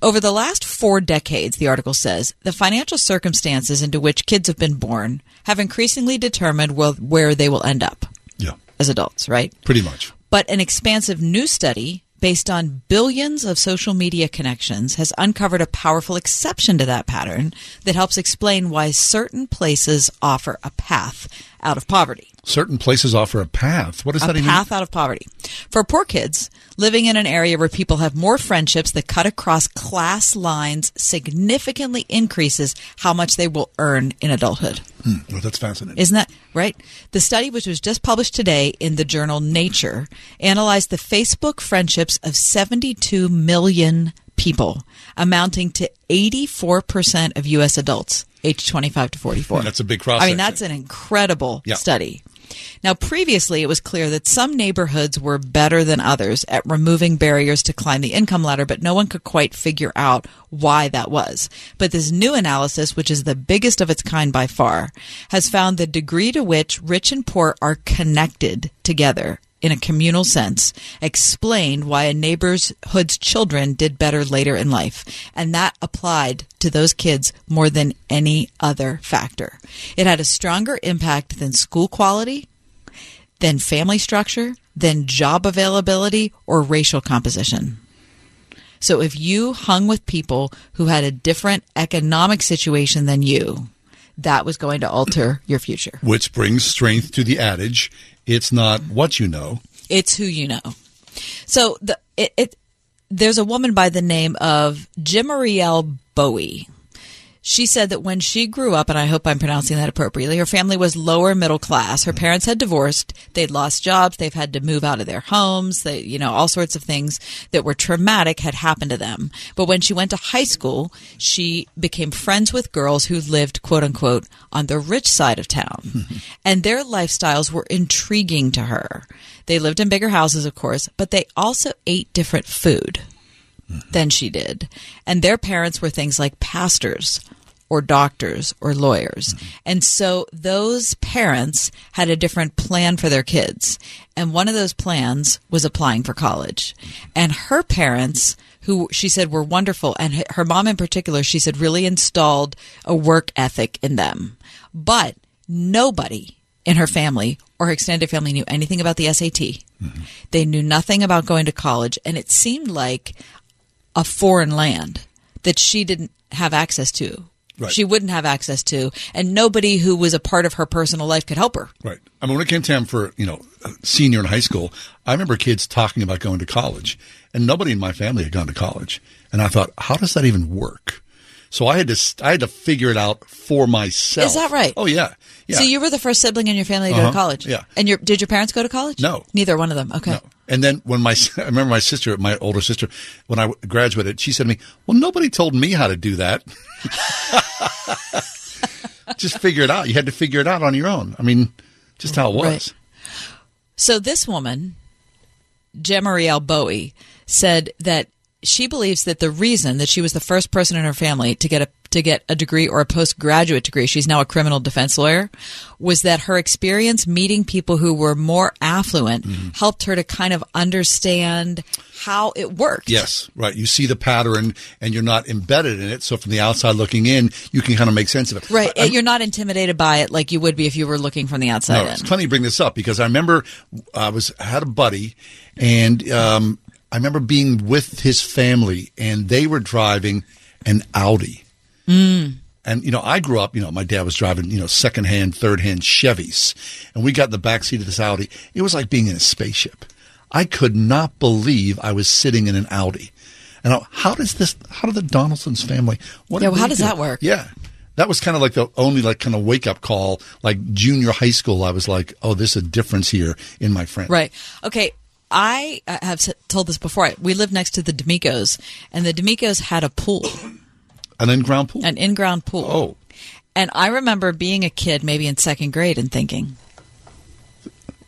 Over the last four decades, the article says, the financial circumstances into which kids have been born have increasingly determined where, where they will end up Yeah, as adults, right? pretty much. But an expansive new study based on billions of social media connections has uncovered a powerful exception to that pattern that helps explain why certain places offer a path out of poverty Certain places offer a path. What does a that even? A path out of poverty. For poor kids living in an area where people have more friendships that cut across class lines significantly increases how much they will earn in adulthood. Hmm, well, that's fascinating. Isn't that right? The study, which was just published today in the journal Nature, analyzed the Facebook friendships of 72 million people, amounting to 84% of U.S. adults aged 25 to 44. That's a big cross I mean, that's an incredible Yeah. study. Now, previously, it was clear that some neighborhoods were better than others at removing barriers to climb the income ladder, but no one could quite figure out why that was. But this new analysis, which is the biggest of its kind by far, has found the degree to which rich and poor are connected together in a communal sense explained why a neighborhood's children did better later in life. And that applied to those kids more than any other factor. It had a stronger impact than school quality, than family structure, than job availability, or racial composition. So if you hung with people who had a different economic situation than you, that was going to alter your future. Which brings strength to the adage: "It's not what you know." It's who you know. So the it, it there's a woman by the name of Jimarielle Bowie. She said that when she grew up, and I hope I'm pronouncing that appropriately, her family was lower middle class. Her parents had divorced. They'd lost jobs. They've had to move out of their homes. They, you know, all sorts of things that were traumatic had happened to them. But when she went to high school, she became friends with girls who lived, quote unquote, on the rich side of town. [LAUGHS] and their lifestyles were intriguing to her. They lived in bigger houses, of course, but they also ate different food mm-hmm. than she did. And their parents were things like pastors or doctors or lawyers. And so those parents had a different plan for their kids. And one of those plans was applying for college. And her parents, who she said were wonderful, and her mom in particular, she said really installed a work ethic in them. But nobody in her family or her extended family knew anything about the SAT. Mm-hmm. They knew nothing about going to college. And it seemed like a foreign land that she didn't have access to. Right. She wouldn't have access to, and nobody who was a part of her personal life could help her. Right. I mean, when it came time for you know senior in high school, I remember kids talking about going to college, and nobody in my family had gone to college, and I thought, how does that even work? So I had to I had to figure it out for myself. Is that right? Oh yeah, yeah. So you were the first sibling in your family to go Uh-huh. to college. Yeah. And your did your parents go to college? No. Neither one of them. Okay. And then when my, [LAUGHS] I remember my sister, my older sister, when I graduated, she said to me, well, nobody told me how to do that. [LAUGHS] just figure it out. You had to figure it out on your own. I mean, just how it was. Right. So this woman, Gemarielle Bowie, said that she believes that the reason that she was the first person in her family to get a to get a degree or a postgraduate degree, she's now a criminal defense lawyer, was that her experience meeting people who were more affluent Mm-hmm. helped her to kind of understand how it worked. Yes, right. You see the pattern and you're not embedded in it. So from the outside looking in, you can kind of make sense of it. Right. I'm- You're not intimidated by it like you would be if you were looking from the outside No, in. it's funny you bring this up because I remember I was had a buddy, and um, I remember being with his family, and they were driving an Audi. Mm. And you know, I grew up. You know, my dad was driving you know secondhand, third-hand Chevys, and we got in the back seat of this Audi. It was like being in a spaceship. I could not believe I was sitting in an Audi. And I, how does this? How do the Donaldson's family? What Yeah, well, how does do? that work? Yeah. That was kind of like the only like kind of wake up call, like junior high school. I was like, oh, there's a difference here in my friend. Right. Okay. I uh, have told this before. We lived next to the D'Amicos, and the D'Amicos had a pool, An in-ground pool. an in-ground pool. Oh. And I remember being a kid, maybe in second grade, and thinking,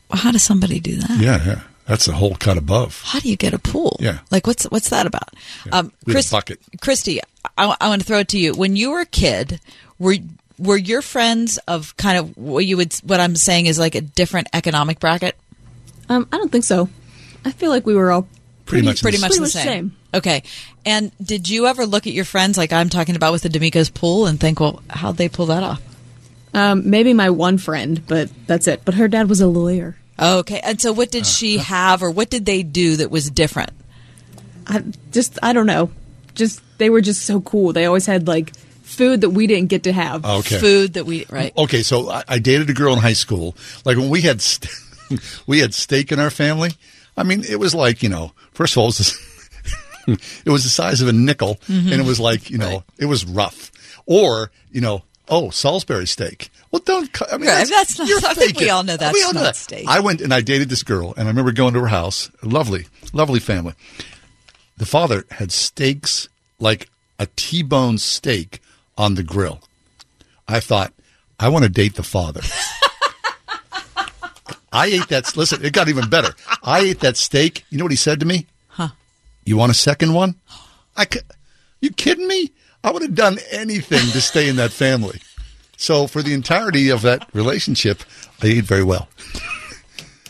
well, "How does somebody do that? Yeah, yeah. That's a whole cut above. How do you get a pool? Yeah. Like, what's what's that about?" Um, We had a Chris- bucket. Christy, I, I want to throw it to you. When you were a kid, were were your friends of kind of what you would what I'm saying is like a different economic bracket? Um, I don't think so. I feel like we were all Pretty much pretty the much pretty the much same. same. Okay. And did you ever look at your friends like I'm talking about with the D'Amico's pool and think, well, how'd they pull that off? Um, maybe my one friend, but that's it. But her dad was a lawyer. Okay. And so what did she have or what did they do that was different? I just I don't know. Just they were just so cool. They always had like food that we didn't get to have. Okay. Food that we, right. Okay, so I, I dated a girl in high school. Like when we had st- [LAUGHS] we had steak in our family. I mean, it was like you know, first of all, it was, this, [LAUGHS] it was the size of a nickel, Mhm. and it was like you know, it was rough. Or you know, oh, Salisbury steak. Well, don't. I mean, Right, that's not- you're I think we all know that's we all know not that. steak. I went and I dated this girl, and I remember going to her house. Lovely, lovely family. The father had steaks like a T-bone steak on the grill. I thought, I want to date the father. [LAUGHS] I ate that. Listen, it got even better. I ate that steak. You know what he said to me? Huh. You want a second one? I could, you kidding me? I would have done anything to stay in that family. So for the entirety of that relationship, I ate very well.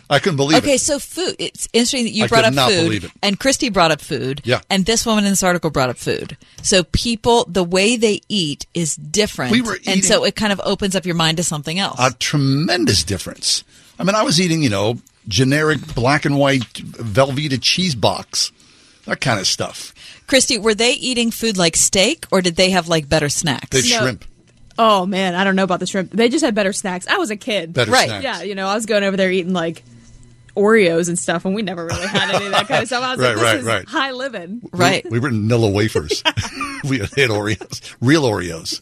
I couldn't believe Okay, it. Okay, so food. It's interesting that you I brought up food, believe it. and Christy brought up food. Yeah. and this woman in this article brought up food. So people, the way they eat is different. We were eating, and so it kind of opens up your mind to something else. A tremendous difference. I mean, I was eating, you know, generic black and white Velveeta cheese box, that kind of stuff. Christy, were they eating food like steak, or did they have like better snacks? They shrimp. Oh man, I don't know about the shrimp. They just had better snacks. I was a kid. Better right. snacks. Yeah, you know, I was going over there eating like Oreos and stuff, and we never really had any of that kind of stuff. I was [LAUGHS] Right, like, this right, is right. high living. Right. We, we were in Nilla wafers. [LAUGHS] [LAUGHS] we had Oreos, real Oreos.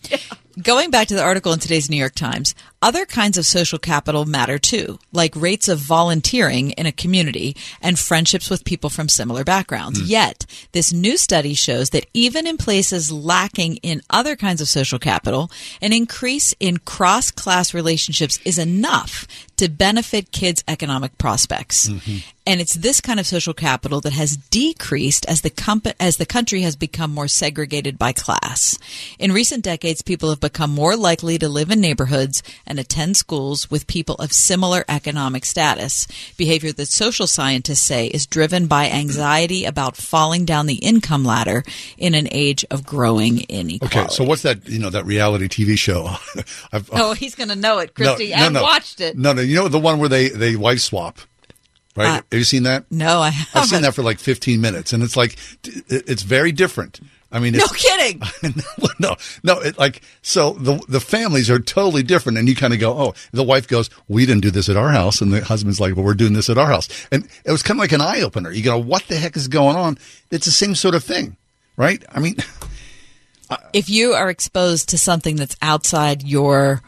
Going back to the article in today's New York Times, other kinds of social capital matter too, like rates of volunteering in a community and friendships with people from similar backgrounds. Hmm. Yet, this new study shows that even in places lacking in other kinds of social capital, an increase in cross class relationships is enough to benefit kids' economic prospects. Mm-hmm. And it's this kind of social capital that has decreased as the comp- as the country has become more segregated by class. In recent decades, people have become more likely to live in neighborhoods and attend schools with people of similar economic status. Behavior that social scientists say is driven by anxiety about falling down the income ladder in an age of growing inequality. Okay, so what's that? You know that reality TV show? [LAUGHS] I've, Oh, he's going to know it, Christy, and watched it. No, no, you know the one where they they wife swap, right? Uh, Have you seen that? No, I haven't. I've seen that for like 15 minutes, and it's like it's very different. I mean, No kidding. [LAUGHS] [LAUGHS] no, no, it, like so the the families are totally different, and you kind of go, oh, the wife goes, we didn't do this at our house, and the husband's like, well, we're doing this at our house, and it was kind of like an eye opener. You go, what the heck is going on? It's the same sort of thing, right? I mean, [LAUGHS] if you are exposed to something that's outside your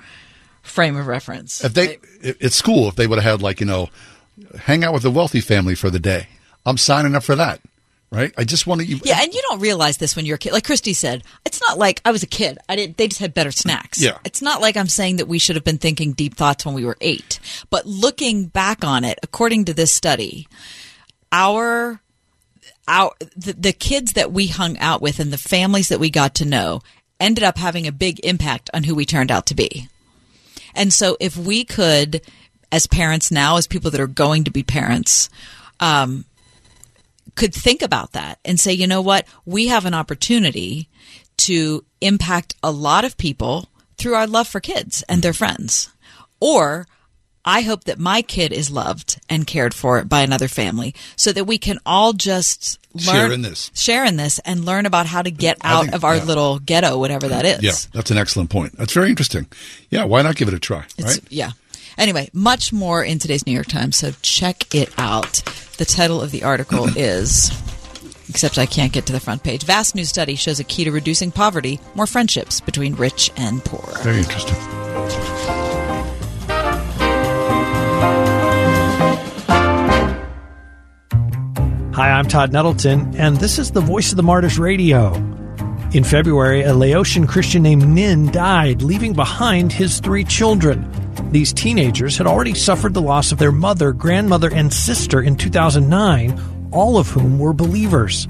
frame of reference. if they at school, if they would have had like you know hang out with the wealthy family for the day. I'm signing up for that. Right? I just want to. Yeah, and you don't realize this when you're a kid. Like Christy said, it's not like I was a kid. I didn't. They just had better snacks. Yeah. It's not like I'm saying that we should have been thinking deep thoughts when we were eight. But looking back on it, according to this study, our our the, the kids that we hung out with and the families that we got to know ended up having a big impact on who we turned out to be. And so if we could, as parents now, as people that are going to be parents, um, could think about that and say, you know what, we have an opportunity to impact a lot of people through our love for kids and their friends. Or I hope that my kid is loved and cared for by another family so that we can all just learn, Share in this. share in this and learn about how to get out think- of our yeah. little ghetto, whatever that is. Yeah, that's an excellent point. That's very interesting. Yeah, why not give it a try? It's, right? Yeah. Anyway, much more in today's New York Times, so check it out. The title of the article [CLEARS THROAT] is, except I can't get to the front page. Vast new study shows a key to reducing poverty: more friendships between rich and poor. Very interesting. Hi, I'm Todd Nettleton, and this is the Voice of the Martyrs Radio. In February, a Laotian Christian named Nin died, leaving behind his three children. These teenagers had already suffered the loss of their mother, grandmother, and sister in 2009, all of whom were believers.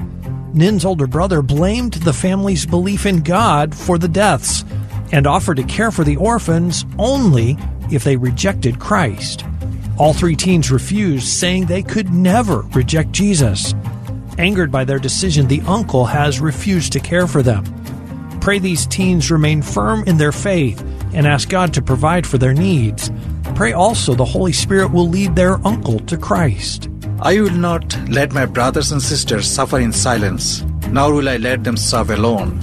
Nin's older brother blamed the family's belief in God for the deaths and offered to care for the orphans only if they rejected Christ. All three teens refused, saying they could never reject Jesus. Angered by their decision, the uncle has refused to care for them. Pray these teens remain firm in their faith and ask God to provide for their needs. Pray also the Holy Spirit will lead their uncle to Christ. I will not let my brothers and sisters suffer in silence, nor will I let them suffer alone.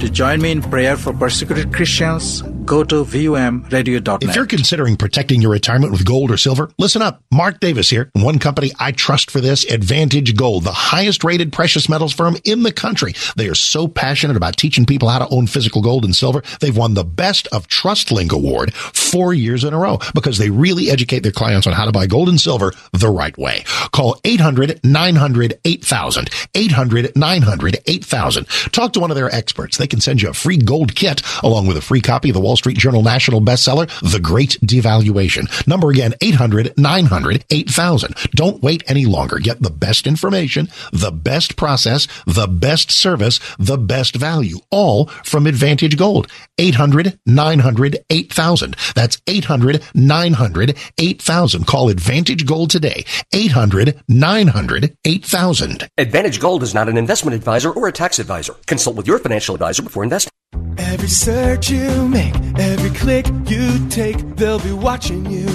To join me in prayer for persecuted Christians, go to vomradio.net. If you're considering protecting your retirement with gold or silver, listen up. Mark Davis here. One company I trust for this, Advantage Gold, the highest rated precious metals firm in the country. They are so passionate about teaching people how to own physical gold and silver. They've won the Best of TrustLink Award four years in a row because they really educate their clients on how to buy gold and silver the right way. Call 800 900 8000. 800 900 8000. Talk to one of their experts. They can send you a free gold kit along with a free copy of the Wall Street Journal national bestseller, The Great Devaluation. Number again, 800 900 8000. Don't wait any longer. Get the best information, the best process, the best service, the best value, all from Advantage Gold. 800 900 8000. That's 800 900 8000. Call Advantage Gold today. 800 900 8000. Advantage Gold is not an investment advisor or a tax advisor. Consult with your financial advisor before investing. Every search you make, every click you take, they'll be watching you.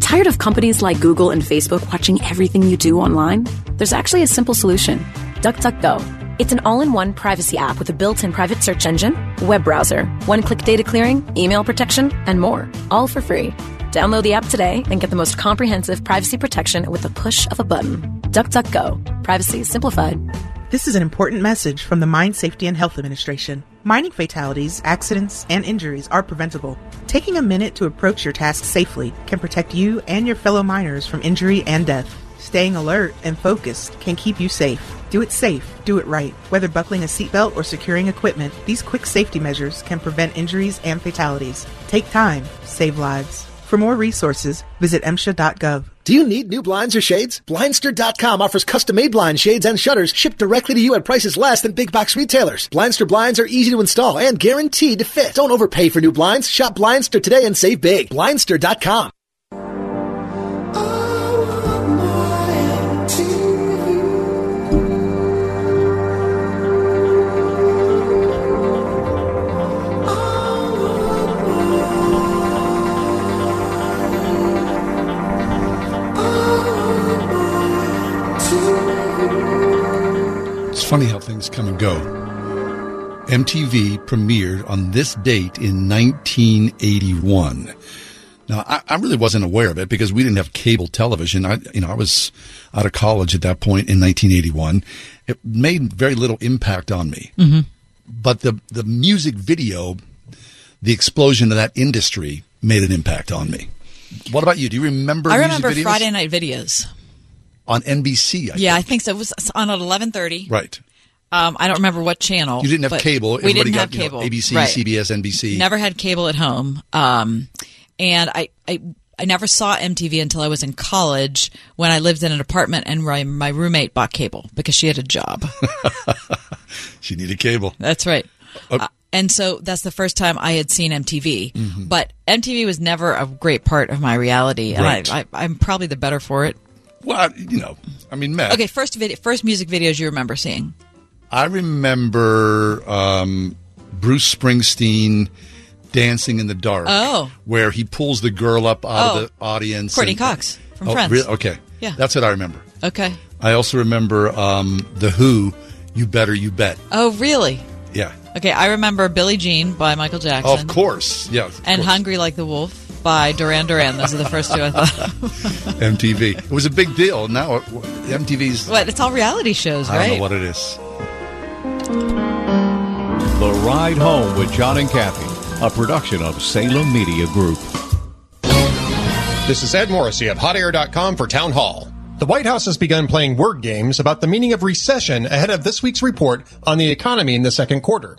Tired of companies like Google and Facebook watching everything you do online? There's actually a simple solution DuckDuckGo. It's an all in one privacy app with a built in private search engine, web browser, one click data clearing, email protection, and more, all for free. Download the app today and get the most comprehensive privacy protection with the push of a button. DuckDuckGo. Privacy simplified. This is an important message from the Mine Safety and Health Administration. Mining fatalities, accidents, and injuries are preventable. Taking a minute to approach your task safely can protect you and your fellow miners from injury and death. Staying alert and focused can keep you safe. Do it safe, do it right. Whether buckling a seatbelt or securing equipment, these quick safety measures can prevent injuries and fatalities. Take time, save lives. For more resources, visit MSHA.gov. Do you need new blinds or shades? Blindster.com offers custom-made blind shades and shutters shipped directly to you at prices less than big box retailers. Blindster blinds are easy to install and guaranteed to fit. Don't overpay for new blinds. Shop Blindster today and save big. Blindster.com. funny how things come and go. MTV premiered on this date in 1981. Now, I, I really wasn't aware of it because we didn't have cable television. I, you know, I was out of college at that point in 1981. It made very little impact on me. Mm-hmm. But the the music video, the explosion of that industry made an impact on me. What about you? Do you remember? I remember? Friday night videos. On NBC. I yeah, I think so. It was on at eleven thirty. Right. Um, I don't remember what channel. You didn't have cable. We didn't got have you know, cable. ABC, Right. CBS, NBC. Never had cable at home. Um, and I, I, I never saw MTV until I was in college when I lived in an apartment and my, my roommate bought cable because she had a job. [LAUGHS] She needed cable. That's right. Oh. Uh, and so that's the first time I had seen MTV. Mhm. But MTV was never a great part of my reality, and Right. I, I, I'm probably the better for it. Well, you know, I mean, Matt. Okay, first video, first music videos you remember seeing? I remember um, Bruce Springsteen dancing in the dark. Oh. where he pulls the girl up out Oh. of the audience. Courteney and- Cox from oh, Friends. really? Okay, Yeah. that's what I remember. Okay. I also remember um, the Who. You better, you bet. Oh, really? Yeah. Okay, I remember Billie Jean by Michael Jackson. Of course. Yeah. of And course. Hungry Like the Wolf by Duran Duran. Those are the first two I thought. [LAUGHS] MTV. It was a big deal. Now uh, MTV's. what? It's all reality shows, right? I don't know what it is. The Ride Home with John and Kathy, a production of Salem Media Group. This is Ed Morrissey of HotAir.com for Town Hall. The White House has begun playing word games about the meaning of recession ahead of this week's report on the economy in the second quarter.